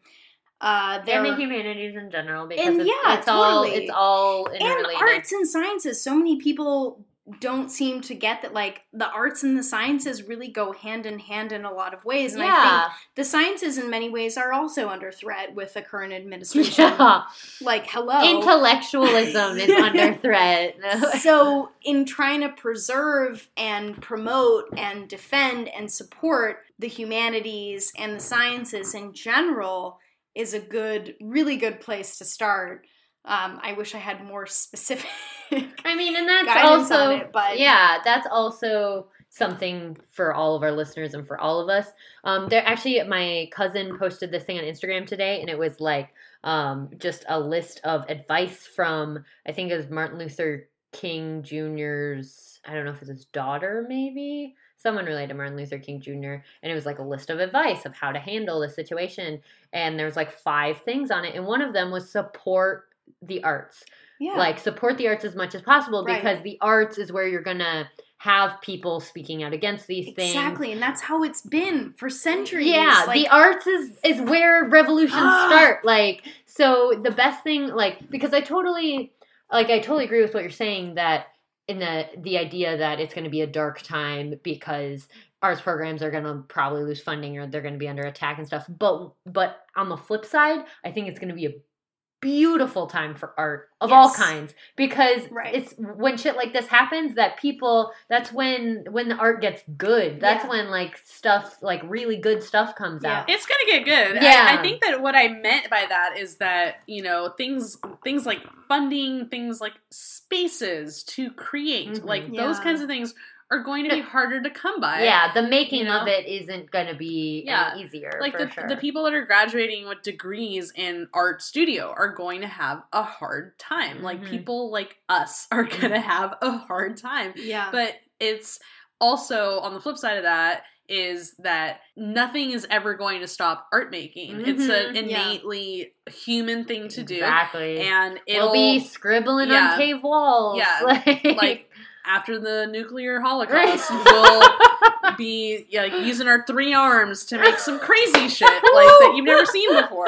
Uh, there and the humanities in general because And it's, yeah, it's all it's all and arts and sciences. So many people don't seem to get that, like, the arts and the sciences really go hand in hand in a lot of ways. And I think the sciences, in many ways, are also under threat with the current administration. [LAUGHS] yeah. Like, hello. Intellectualism is under [LAUGHS] threat. so in trying to preserve and promote and defend and support the humanities and the sciences in general is a good really good place to start um, i wish i had more specific [LAUGHS] I mean, and that's also it but yeah, that's also something for all of our listeners and for all of us. Um, there actually, my cousin posted this thing on Instagram today, and it was like um, just a list of advice from I think it was Martin Luther King Jr.'s. I don't know if it's his daughter, maybe someone related to Martin Luther King Jr. And it was like a list of advice of how to handle the situation, and there was like five things on it, and one of them was support the arts yeah like support the arts as much as possible Right. because the arts is where you're gonna have people speaking out against these things. Exactly, and that's how it's been for centuries. Yeah, Like, the arts is is [GASPS] where revolutions Ah. start. Like, so the best thing, like, because I totally, like, I totally agree with what you're saying that in the the idea that it's going to be a dark time because arts programs are going to probably lose funding or they're going to be under attack and stuff. But but on the flip side, I think it's going to be a beautiful time for art of all kinds because Right. it's when shit like this happens that people that's when when the art gets good that's Yeah. when like stuff like really good stuff comes Yeah. out It's gonna get good. Yeah. I, I think that what I meant by that is that you know things things like funding, things like spaces to create, Mhm. like those kinds of things are going to be harder to come by. yeah the making you know? of it isn't gonna be Yeah. any easier Like for the, sure the people that are graduating with degrees in art studio are going to have a hard time. Like Mhm. people like us [LAUGHS] are going to have a hard time. yeah, But it's also on the flip side of that is that nothing is ever going to stop art making. It's an Mhm, yeah. innately human thing to do. exactly And it'll we'll be scribbling yeah. on cave walls Yeah. [LAUGHS] like, like after the nuclear holocaust, we'll [LAUGHS] be yeah, like using our three arms to make some crazy shit like [LAUGHS] that you've never seen before.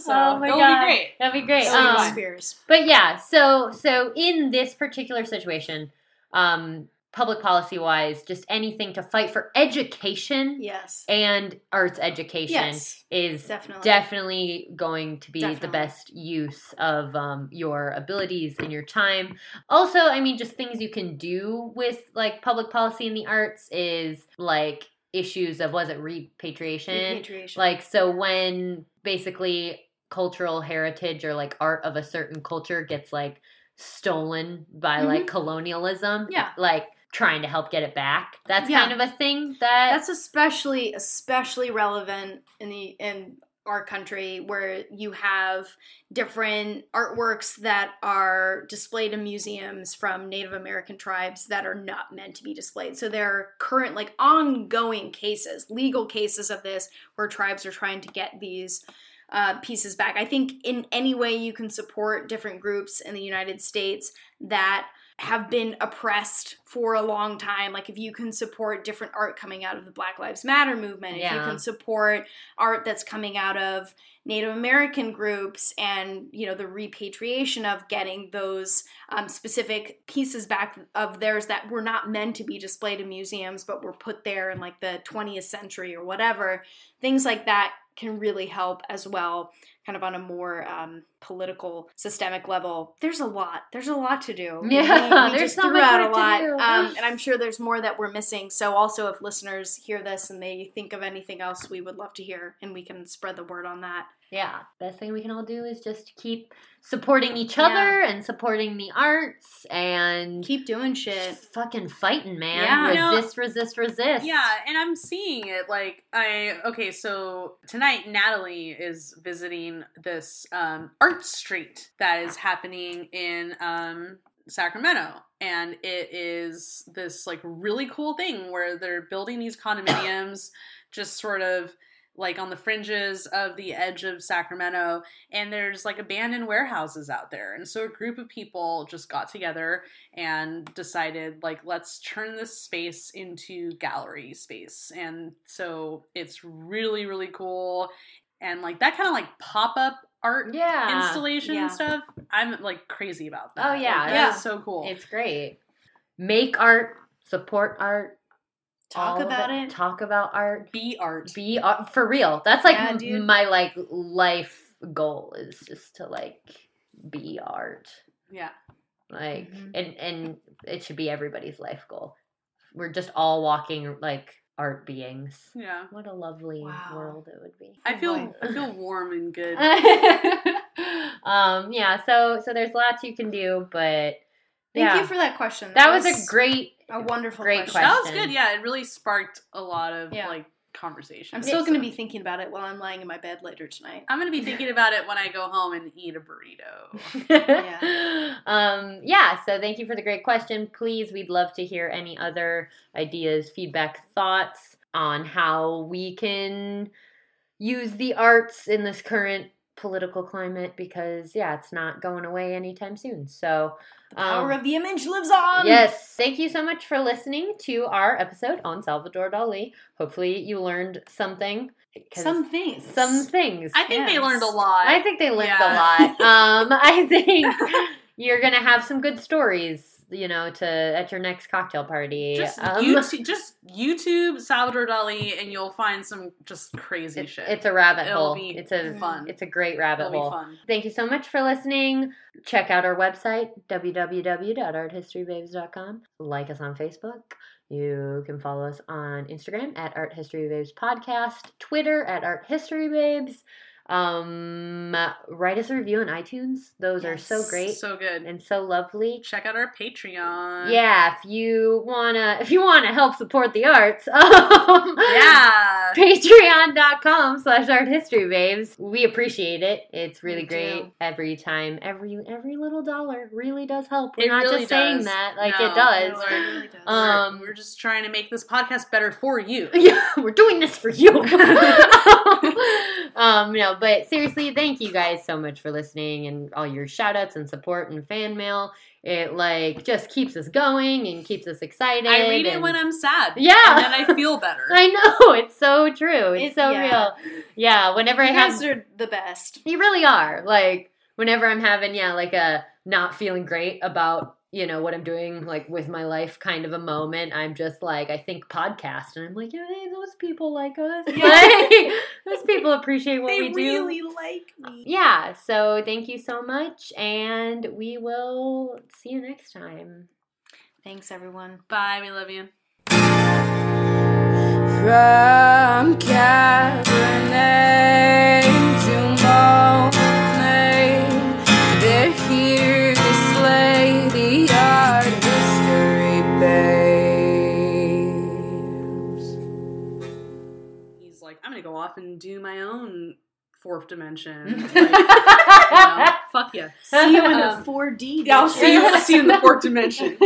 So oh my god be great. that'd be great So Um, Spears. But yeah, so so in this particular situation, um, public policy wise, just anything to fight for education Yes, and arts education yes, is definitely. definitely going to be the best use of um, your abilities and your time. Also, I mean, just things you can do with like public policy in the arts is like issues of was it repatriation? Repatriation. Like, so when basically cultural heritage or like art of a certain culture gets like stolen by like colonialism, Mm-hmm. Yeah. like trying to help get it back. That's Yeah. kind of a thing that That's especially especially relevant in the in our country where you have different artworks that are displayed in museums from Native American tribes that are not meant to be displayed. So there are current like ongoing cases, legal cases of this where tribes are trying to get these uh, pieces back. I think in any way you can support different groups in the United States that have been oppressed for a long time. Like if you can support different art coming out of the Black Lives Matter movement, if you can support art that's coming out of Native American groups and you know the repatriation of getting those um, specific pieces back of theirs that were not meant to be displayed in museums but were put there in like the 20th century or whatever things like that can really help as well kind of on a more um, political systemic level. There's a lot. There's a lot to do. Yeah, we, we there's just threw out a lot um, and i'm sure there's more that we're missing. So also if listeners hear this and they think of anything else we would love to hear and we can spread the word on that yeah, best thing we can all do is just keep supporting each Yeah. other and supporting the arts and keep doing shit fucking fighting, man. Yeah. You know- resist, resist, resist. Yeah, and I'm seeing it like I okay, so tonight Natalie is visiting this um art street that is happening in um Sacramento and it is this like really cool thing where they're building these condominiums just sort of like on the fringes of the edge of Sacramento and there's like abandoned warehouses out there and so a group of people just got together and decided like let's turn this space into gallery space and so it's really really cool and like that kind of like pop-up art Yeah. installation Yeah. stuff i'm like crazy about that Oh, yeah, Like, yeah. so cool It's great. Make art, support art, talk all about it, Talk about art. be art Be art for real. That's like Yeah, m- my like life goal is just to like be art. yeah Like Mhm. and and it should be everybody's life goal. We're just all walking like art beings. yeah What a lovely Wow. world it would be. i feel i feel [LAUGHS] warm and good [LAUGHS] um yeah, so so there's lots you can do, but thank yeah. you for that question that was a great a wonderful great question. that was good yeah it really sparked a lot of Yeah. like conversation i'm still going to be thinking about it while i'm lying in my bed later tonight i'm gonna be thinking about it when i go home and eat a burrito [LAUGHS] yeah. Um, yeah, so thank you for the great question. Please, we'd love to hear any other ideas, feedback, thoughts on how we can use the arts in this current political climate because yeah, it's not going away anytime soon. So The power um, of the image lives on. Yes, thank you so much for listening to our episode on Salvador Dali. Hopefully, you learned something. Some things. some things. I think they learned a lot. I think they learned Yeah. a lot. [LAUGHS] Um, I think [LAUGHS] you're gonna have some good stories. You know, to at your next cocktail party. just Um, YouTube, [LAUGHS] just YouTube Salvador Dali, and you'll find some just crazy it- shit. it's a rabbit It'll hole. It's a fun. It's a great rabbit It'll hole. Thank you so much for listening. Check out our website, www.arthistorybabes.com. Like us on Facebook. You can follow us on Instagram at Art History Babes Podcast, Twitter at Art History Babes. Um, write us a review on iTunes. Those are so great So good. and so lovely. Check out our Patreon. Yeah, if you wanna if you wanna help support the arts, [LAUGHS] um, Yeah. patreon.com slash art history babes we appreciate it it's really We great do. every time every every little dollar really does help we're It not really just saying does. that like No, it does It really does. Um, we're, we're just trying to make this podcast better for you. [LAUGHS] yeah we're doing this for you [LAUGHS] [LAUGHS] um no but seriously thank you guys so much for listening and all your shout outs and support and fan mail it like just keeps us going and keeps us excited I read it when I'm sad. Yeah. And then I feel better. [LAUGHS] I know it's so true. It's It- so yeah. real. Yeah, whenever I You have are the best. You really are. Like whenever I'm having yeah, like a not feeling great about, you know, what I'm doing like with my life kind of a moment, I'm just like I think podcast and I'm like, yeah, hey, those people like us. Like, [LAUGHS] those people appreciate what They we do. They really like me. Yeah, so thank you so much and we will see you next time. Thanks, everyone. Bye. We love you. From Cabernet my own fourth dimension. [LAUGHS] Like, you know, fuck yeah. See you in Um, the 4D. Yeah, I'll see you. See you in the fourth [LAUGHS] dimension.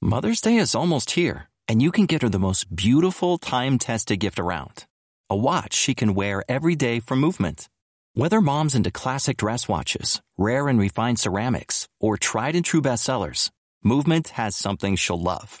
Mother's Day is almost here, and you can get her the most beautiful time tested gift around a watch she can wear every day for movement. Whether mom's into classic dress watches, rare and refined ceramics, or tried and true bestsellers, Movement has something she'll love.